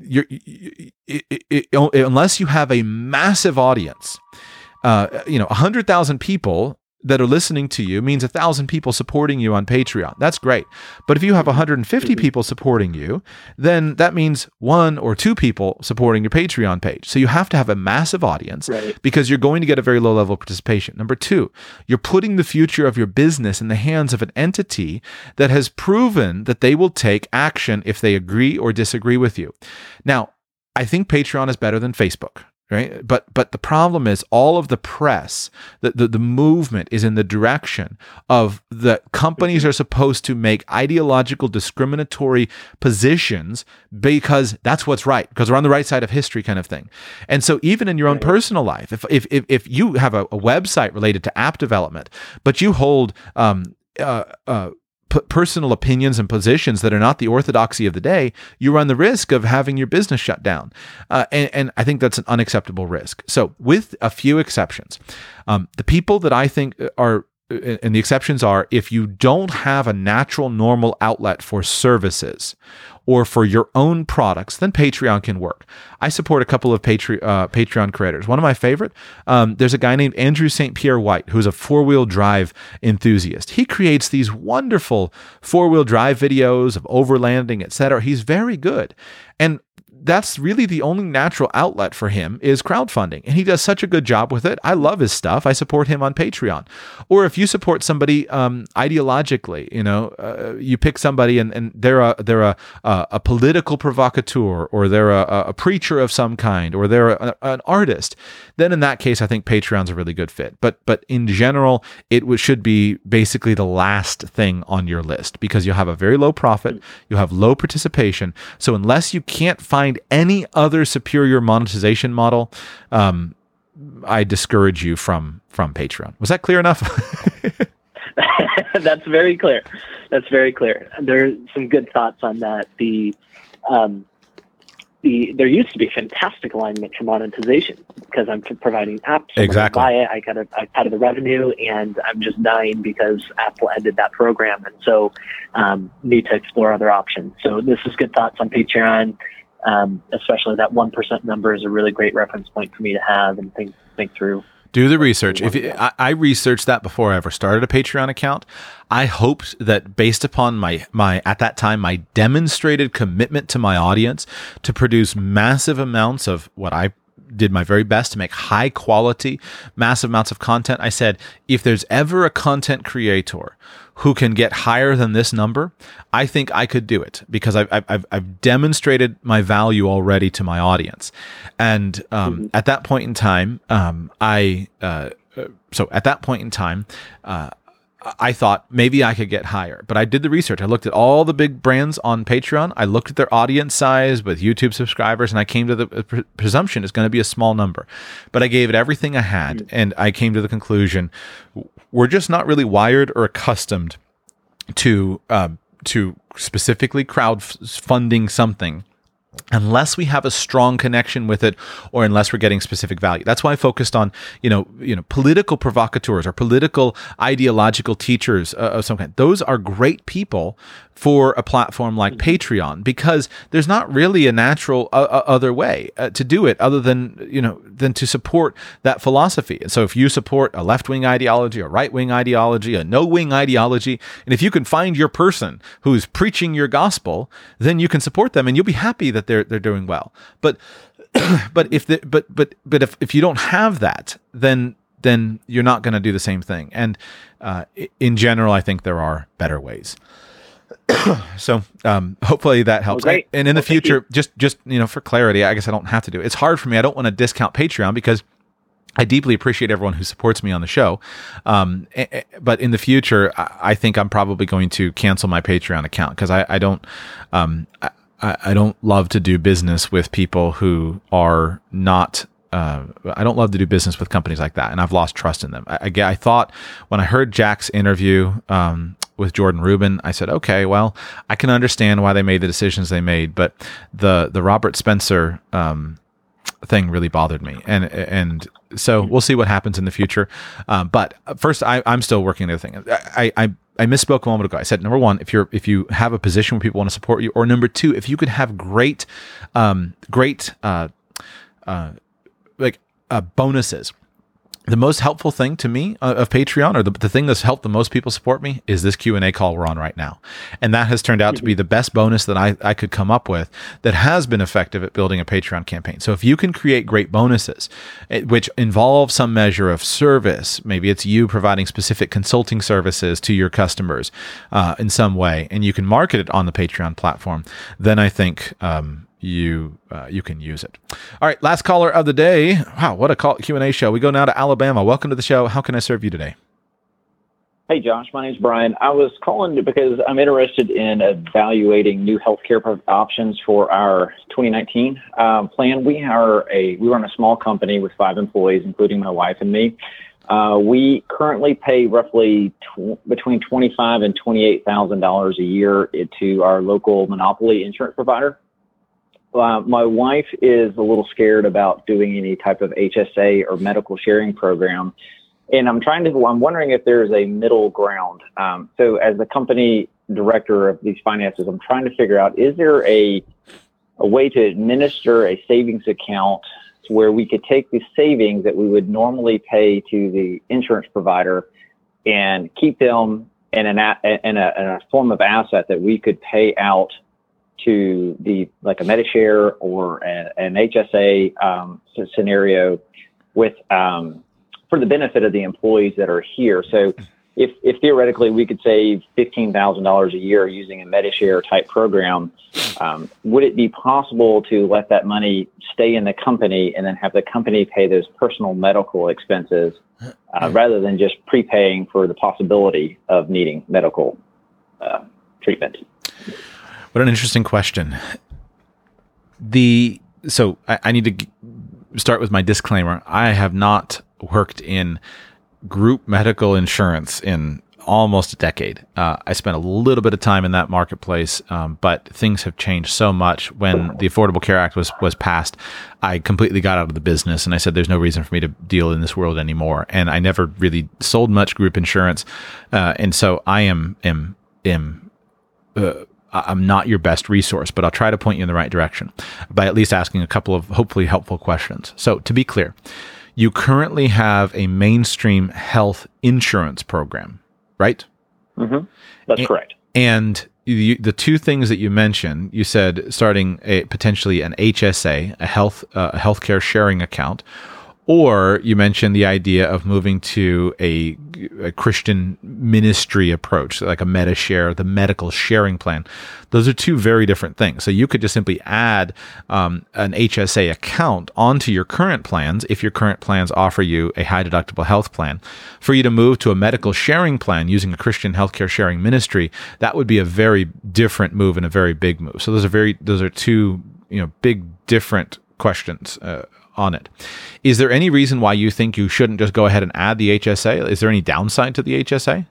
you're, unless you have a massive audience, uh, you know, hundred thousand people that are listening to you means a thousand people supporting you on Patreon. That's great. But if you have 150 people supporting you, then that means one or two people supporting your Patreon page. So you have to have a massive audience Right. because you're going to get a very low level of participation. Number two, you're putting the future of your business in the hands of an entity that has proven that they will take action if they agree or disagree with you. Now, I think Patreon is better than Facebook. Right. But but the problem is all of the press, the, the, the movement is in the direction of the companies are supposed to make ideological discriminatory positions because that's what's right, because we're on the right side of history kind of thing. And so even in your own personal life, if if if, if you have a, a website related to app development, but you hold um uh, uh personal opinions and positions that are not the orthodoxy of the day, you run the risk of having your business shut down. Uh, and, and I think that's an unacceptable risk. So, with a few exceptions, um, the people that I think are and the exceptions are if you don't have a natural normal outlet for services or for your own products then patreon can work. I support a couple of Patre- uh, patreon creators. One of my favorite um, there's a guy named andrew st pierre white who's a four-wheel drive enthusiast. He creates these wonderful four-wheel drive videos of overlanding etc he's very good. And that's really the only natural outlet for him is crowdfunding. And he does such a good job with it. I love his stuff. I support him on patreon. Or if you support somebody um, ideologically you know uh, you pick somebody and, and they're a they're a, a, a political provocateur or they're a, a preacher of some kind or they're a, an artist then in that case i think patreon's a really good fit. But but in general it should be basically the last thing on your list because you'll have a very low profit you'll have low participation. So unless you can't find any other superior monetization model um, i discourage you from from patreon was that clear enough That's very clear. That's very clear. There are some good thoughts on that. The um, the there used to be fantastic alignment for monetization because I'm providing apps. Exactly. Buy it. I got a, I cut of the revenue, and I'm just dying because Apple ended that program, and so um, need to explore other options. So this is good thoughts on Patreon. Um, especially that one percent number is a really great reference point for me to have and think think through. Do the research. If I, I researched that before I ever started a Patreon account, I hoped that based upon my my at that time my demonstrated commitment to my audience to produce massive amounts of what I did my very best to make high quality, massive amounts of content. I said, if there's ever a content creator who can get higher than this number, I think I could do it because I've, I've- I've, I've demonstrated my value already to my audience. And um, at that point in time, um, I, uh, uh, so at that point in time, uh, I thought maybe I could get higher, but I did the research. I looked at all the big brands on Patreon. I looked at their audience size with YouTube subscribers, and I came to the uh, pre- presumption it's going to be a small number. But I gave it everything I had, and I came to the conclusion we're just not really wired or accustomed to um, to specifically crowdfunding something unless we have a strong connection with it or unless we're getting specific value. That's why i focused on you know you know political provocateurs or political ideological teachers uh, of some kind. Those are great people for a platform like patreon because there's not really a natural uh, uh, other way uh, to do it other than you know than to support that philosophy. And so if you support a left-wing ideology a right-wing ideology a no-wing ideology and if you can find your person who's preaching your gospel then you can support them and you'll be happy that they're they're doing well. But but if the, but but but if if you don't have that then then you're not going to do the same thing. And uh, in general i think there are better ways so um, hopefully that helps. Well, and in the Well, thank future, just just you know, for clarity, I guess I don't have to do it. It's hard for me. I don't want to discount Patreon because I deeply appreciate everyone who supports me on the show. Um, but in the future, I, I think I'm probably going to cancel my Patreon account because I, I don't. Um, I, I don't love to do business with people who are not uh, I don't love to do business with companies like that, and I've lost trust in them. I, I, I thought when I heard Jack's interview um, with Jordan Rubin, I said, okay, well, I can understand why they made the decisions they made, but the the Robert Spencer um, thing really bothered me, and and so we'll see what happens in the future. Um, but first, I, I'm still working the other thing. I, I I misspoke a moment ago. I said number one, if you're if you have a position where people want to support you, or number two, if you could have great, um, great, uh, uh, like uh, bonuses. The most helpful thing to me uh, of Patreon, or the, the thing that's helped the most people support me, is this Q and A call we're on right now, and that has turned out to be the best bonus that I, I could come up with that has been effective at building a Patreon campaign. So if you can create great bonuses, eh, which involve some measure of service, maybe it's you providing specific consulting services to your customers uh, in some way, and you can market it on the Patreon platform, then I think um, you uh, you can use it. All right, last caller of the day. Wow, what a call Q and A show. We go now to Alabama. Welcome to the show. How can I serve you today? Hey, Josh. My name's Brian. I was calling because I'm interested in evaluating new healthcare options for our 2019 um, plan. We are a we run a small company with five employees, including my wife and me. Uh, we currently pay roughly tw- between twenty-five and twenty-eight thousand dollars a year to our local monopoly insurance provider. Uh, my wife is a little scared about doing any type of HSA or medical sharing program, and I'm trying to. I'm wondering if there's a middle ground. Um, so, as the company director of these finances, I'm trying to figure out: is there a a way to administer a savings account where we could take the savings that we would normally pay to the insurance provider and keep them in, an in, a, in a form of asset that we could pay out to the like a Medishare or a, an HSA um, scenario with um, for the benefit of the employees that are here. So if, if theoretically we could save fifteen thousand dollars a year using a Medishare type program, um, would it be possible to let that money stay in the company and then have the company pay those personal medical expenses uh, rather than just prepaying for the possibility of needing medical uh, treatment? What an interesting question. The so I, I need to g- start with my disclaimer. I have not worked in group medical insurance in almost a decade. Uh, I spent a little bit of time in that marketplace, um, but things have changed so much. When the Affordable Care Act was was passed, I completely got out of the business, and I said, "There's no reason for me to deal in this world anymore." And I never really sold much group insurance, uh, and so I am am am. Uh, I'm not your best resource, but I'll try to point you in the right direction by at least asking a couple of hopefully helpful questions. So, to be clear, you currently have a mainstream health insurance program, right? Mm-hmm. That's And- correct. And you, the two things that you mentioned, you said starting a potentially an HSA, a health uh, a healthcare sharing account, or you mentioned the idea of moving to a, a Christian ministry approach, like a Medishare, the medical sharing plan. Those are two very different things. So you could just simply add um, an HSA account onto your current plans if your current plans offer you a high deductible health plan. For you to move to a medical sharing plan using a Christian healthcare sharing ministry, that would be a very different move and a very big move. So those are very those are two you know big different questions uh, on it. Is there any reason why you think you shouldn't just go ahead and add the HSA? Is there any downside to the HSA?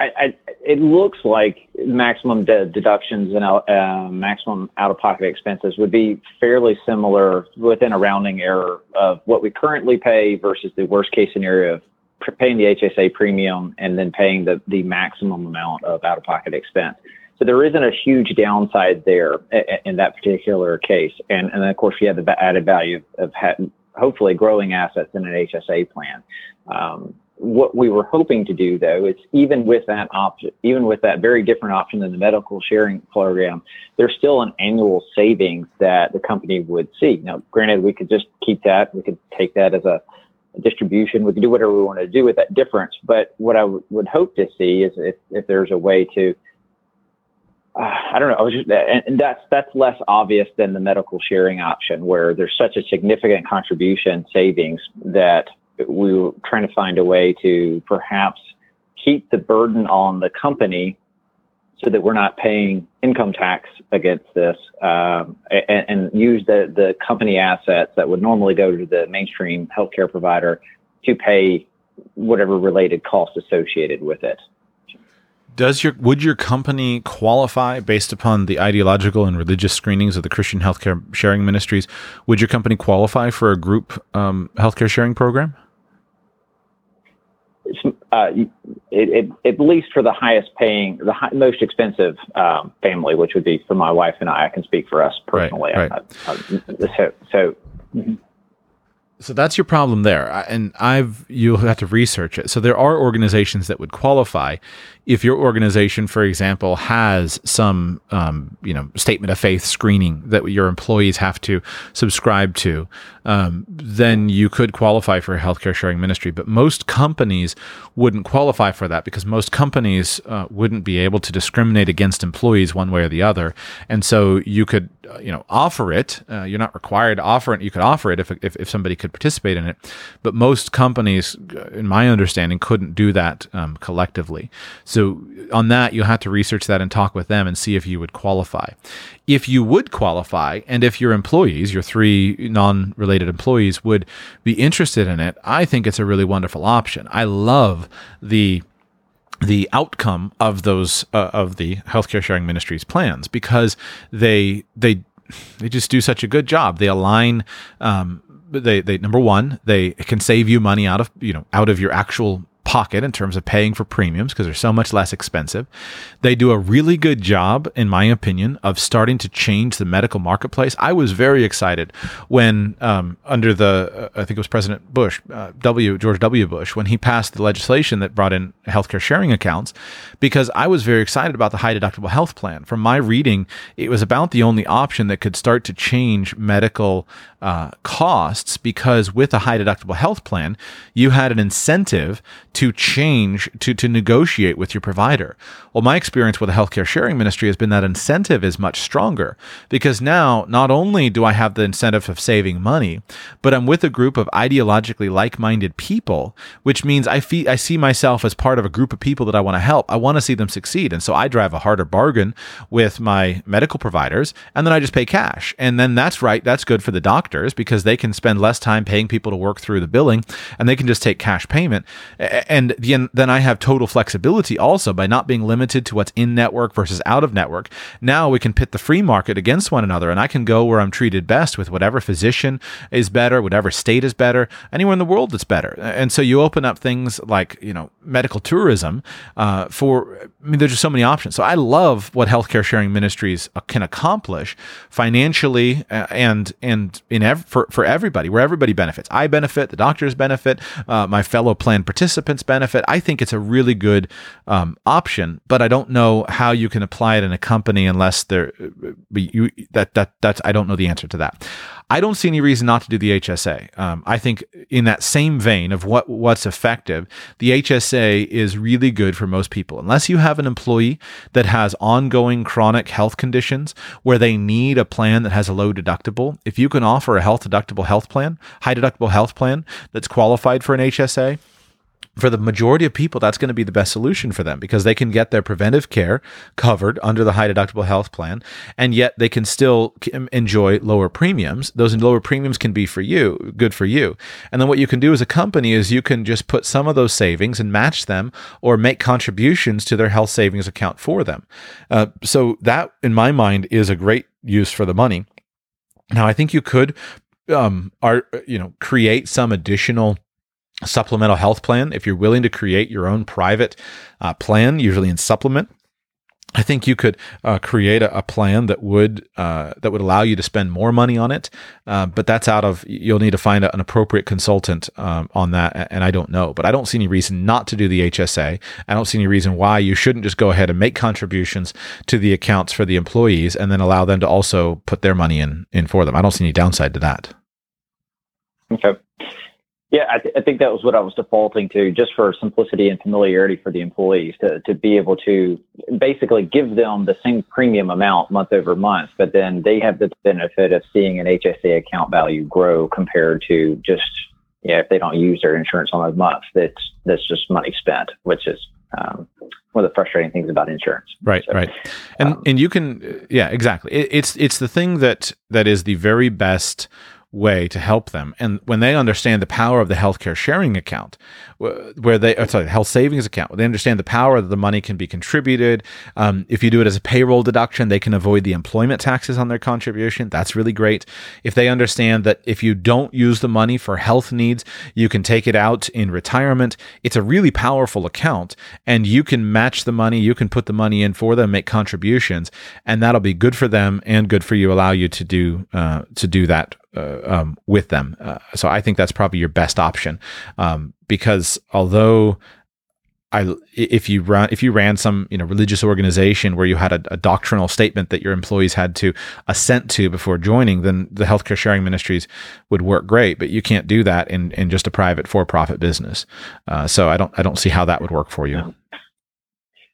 I, I, it looks like maximum de- deductions and uh, maximum out-of-pocket expenses would be fairly similar within a rounding error of what we currently pay versus the worst-case scenario of paying the HSA premium and then paying the, the maximum amount of out-of-pocket expense. So there isn't a huge downside there in that particular case. And, and of course, you have the added value of hopefully growing assets in an HSA plan. Um, what we were hoping to do though is even with that option even with that very different option than the medical sharing program there's still an annual savings that the company would see now granted we could just keep that we could take that as a distribution. We could do whatever we want to do with that difference. But what I w- would hope to see is if, if there's a way to, uh, I don't know, I was just, and, and that's that's less obvious than the medical sharing option, where there's such a significant contribution savings that we were trying to find a way to perhaps keep the burden on the company so that we're not paying income tax against this um, and, and, use the, the company assets that would normally go to the mainstream healthcare provider to pay whatever related costs associated with it. Does your would your company qualify based upon the ideological and religious screenings of the Christian healthcare sharing ministries? Would your company qualify for a group um, healthcare sharing program? uh, it, it, at least for the highest paying, the high, most expensive um, family, which would be for my wife and I. I can speak for us personally. Right, right. I, I, so, so mm-hmm. So that's your problem there, and I've you'll have to research it. So there are organizations that would qualify if your organization, for example, has some um, you know statement of faith screening that your employees have to subscribe to, um, then you could qualify for a healthcare sharing ministry. But most companies wouldn't qualify for that because most companies uh, wouldn't be able to discriminate against employees one way or the other. And so you could uh, you know offer it. Uh, you're not required to offer it. You could offer it if, if if somebody could participate in it. But most companies, uh, in my understanding, couldn't do that um, collectively. So on that, you'll have to research that and talk with them and see if you would qualify. If you would qualify, and if your employees, your three non related employees, would be interested in it, I think it's a really wonderful option. I love the the outcome of those uh, of the healthcare sharing ministries plans because they they they just do such a good job. They align um, they they number one they can save you money out of you know out of your actual pocket in terms of paying for premiums because they're so much less expensive. They do a really good job, in my opinion, of starting to change the medical marketplace. I was very excited when, um, under the, uh, I think it was President Bush, uh, W. George W. Bush, when he passed the legislation that brought in healthcare sharing accounts, because I was very excited about the high deductible health plan. From my reading, it was about the only option that could start to change medical uh, costs because with a high deductible health plan, you had an incentive to change, to, to negotiate with your provider. Well, my experience with a healthcare sharing ministry has been that incentive is much stronger because now not only do I have the incentive of saving money, but I'm with a group of ideologically like minded people, which means I, fee- I see myself as part of a group of people that I want to help. I want to see them succeed. And so I drive a harder bargain with my medical providers and then I just pay cash. And then that's right. That's good for the doctors because they can spend less time paying people to work through the billing and they can just take cash payment. And then I have total flexibility also by not being limited to what's in network versus out of network. Now we can pit the free market against one another and I can go where I'm treated best with whatever physician is better, whatever state is better, anywhere in the world that's better. And so you open up things like, you know, medical tourism uh, for, I mean, there's just so many options. So I love what healthcare sharing ministries uh, can accomplish financially uh, and, and in ev- for, for everybody, where everybody benefits. I benefit, the doctors benefit, uh, my fellow plan participants benefit. I think it's a really good um, option, but I don't know how you can apply it in a company unless there, uh, you, that, that, that's, I don't know the answer to that. I don't see any reason not to do the HSA. Um, I think in that same vein of what what's effective, the HSA is really good for most people. Unless you have an employee that has ongoing chronic health conditions where they need a plan that has a low deductible, if you can offer a health deductible health plan, high deductible health plan that's qualified for an HSA, for the majority of people, that's going to be the best solution for them because they can get their preventive care covered under the high deductible health plan, and yet they can still enjoy lower premiums. Those lower premiums can be for you, good for you. And then what you can do as a company is you can just put some of those savings and match them or make contributions to their health savings account for them. Uh, so that, in my mind, is a great use for the money. Now, I think you could, um, are you know, create some additional supplemental health plan. If you're willing to create your own private uh, plan, usually in supplement, I think you could uh, create a, a, plan that would uh, that would allow you to spend more money on it, uh, but that's out of you'll need to find a, an appropriate consultant um, on that, and I don't know, but I don't see any reason not to do the HSA. I don't see any reason why you shouldn't just go ahead and make contributions to the accounts for the employees, and then allow them to also put their money in in for them. I don't see any downside to that. Okay Yeah, I, th- I, think that was what I was defaulting to, just for simplicity and familiarity for the employees to, to be able to basically give them the same premium amount month over month, but then they have the benefit of seeing an HSA account value grow compared to just yeah, if they don't use their insurance on a month, that's that's just money spent, which is um, one of the frustrating things about insurance. Right, so, right, and um, and you can, yeah, exactly. It, it's it's the thing that that is the very best way to help them. And when they understand the power of the healthcare sharing account, where they, uh, sorry, health savings account, they understand the power that the money can be contributed. Um, if you do it as a payroll deduction, they can avoid the employment taxes on their contribution. That's really great. If they understand that if you don't use the money for health needs, you can take it out in retirement. It's a really powerful account, and you can match the money. You can put the money in for them, make contributions, and that'll be good for them and good for you. Allow you to do uh, to do that uh, um, with them. Uh, so I think that's probably your best option um, because although I, if you run if you ran some you know religious organization where you had a, a, doctrinal statement that your employees had to assent to before joining, then the healthcare sharing ministries would work great. But you can't do that in, in just a private for profit business. Uh, so I don't I don't see how that would work for you.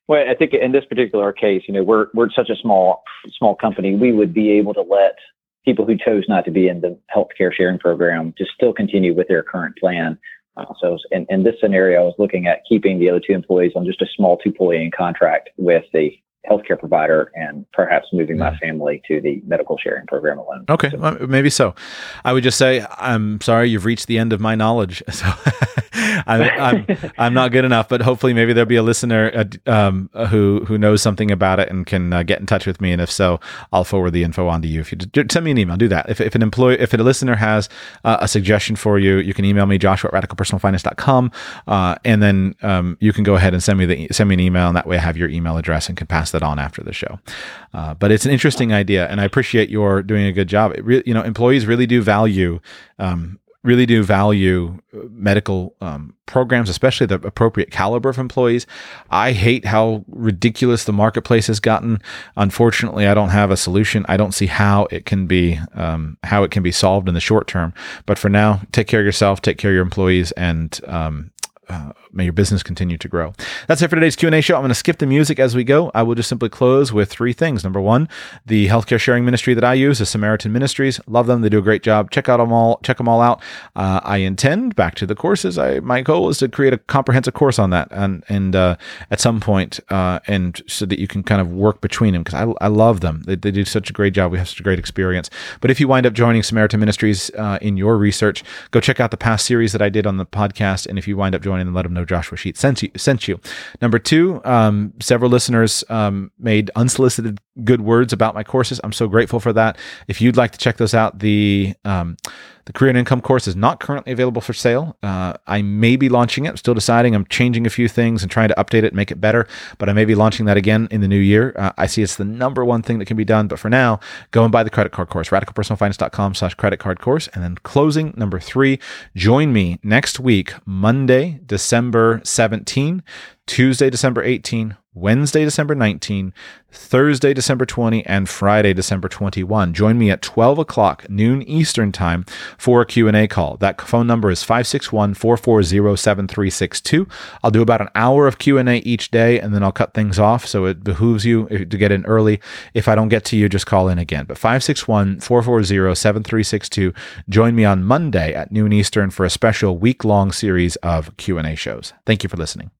Well, I think in this particular case, you know, we're we're such a small small company, we would be able to let people who chose not to be in the healthcare sharing program to still continue with their current plan. Uh, so in, in this scenario, I was looking at keeping the other two employees on just a small two employee contract with the healthcare provider and perhaps moving my family to the medical sharing program alone. Okay, well, maybe so. I would just say, I'm sorry, you've reached the end of my knowledge. So I'm, I'm, I'm, not good enough, but hopefully maybe there'll be a listener uh, um, who, who knows something about it and can uh, get in touch with me. And if so, I'll forward the info on to you. If you send me an email, do that. If, if an employee, if a listener has uh, a suggestion for you, you can email me, joshua at radicalpersonalfinance.com. Uh, and then um, you can go ahead and send me the, send me an email and that way I have your email address and can pass pass that on after the show. Uh, but it's an interesting idea, and I appreciate your doing a good job. Re- you know, employees really do value. Um, really do value uh, medical um, programs, especially the appropriate caliber of employees. I hate how ridiculous the marketplace has gotten. Unfortunately, I don't have a solution. I don't see how it can be um, how it can be solved in the short term. But for now, take care of yourself, take care of your employees, and um, uh, may your business continue to grow. That's it for today's Q&A show. I'm going to skip the music as we go. I will just simply close with three things. Number one, the healthcare sharing ministry that I use is Samaritan Ministries. Love them. They do a great job. Check out them all. Check them all out. Uh, I intend back to the courses. I my goal is to create a comprehensive course on that, and and uh, at some point, uh, and so that you can kind of work between them because I, I love them. They, they do such a great job. We have such a great experience. But if you wind up joining Samaritan Ministries uh, in your research, go check out the past series that I did on the podcast. And if you wind up joining, then let them know know Joshua Sheats sent you. Sent you. Number two, um, several listeners um, made unsolicited good words about my courses. I'm so grateful for that. If you'd like to check those out, the um, the career and income course is not currently available for sale. Uh, I may be launching it. I'm still deciding. I'm changing a few things and trying to update it and make it better, but I may be launching that again in the new year. Uh, I see it's the number one thing that can be done. But for now, go and buy the credit card course, radicalpersonalfinance.com slash credit card course. And then closing number three, join me next week, Monday, December 17, Tuesday, December 18, Wednesday, December 19, Thursday, December 20, and Friday, December 21. Join me at 12 o'clock noon Eastern time for a Q&A call. That phone number is 561-440-7362. I'll do about an hour of Q&A each day, and then I'll cut things off, so it behooves you eh, to get in early. If I don't get to you, just call in again. But 561-440-7362. Join me on Monday at noon Eastern for a special week-long series of Q&A shows. Thank you for listening.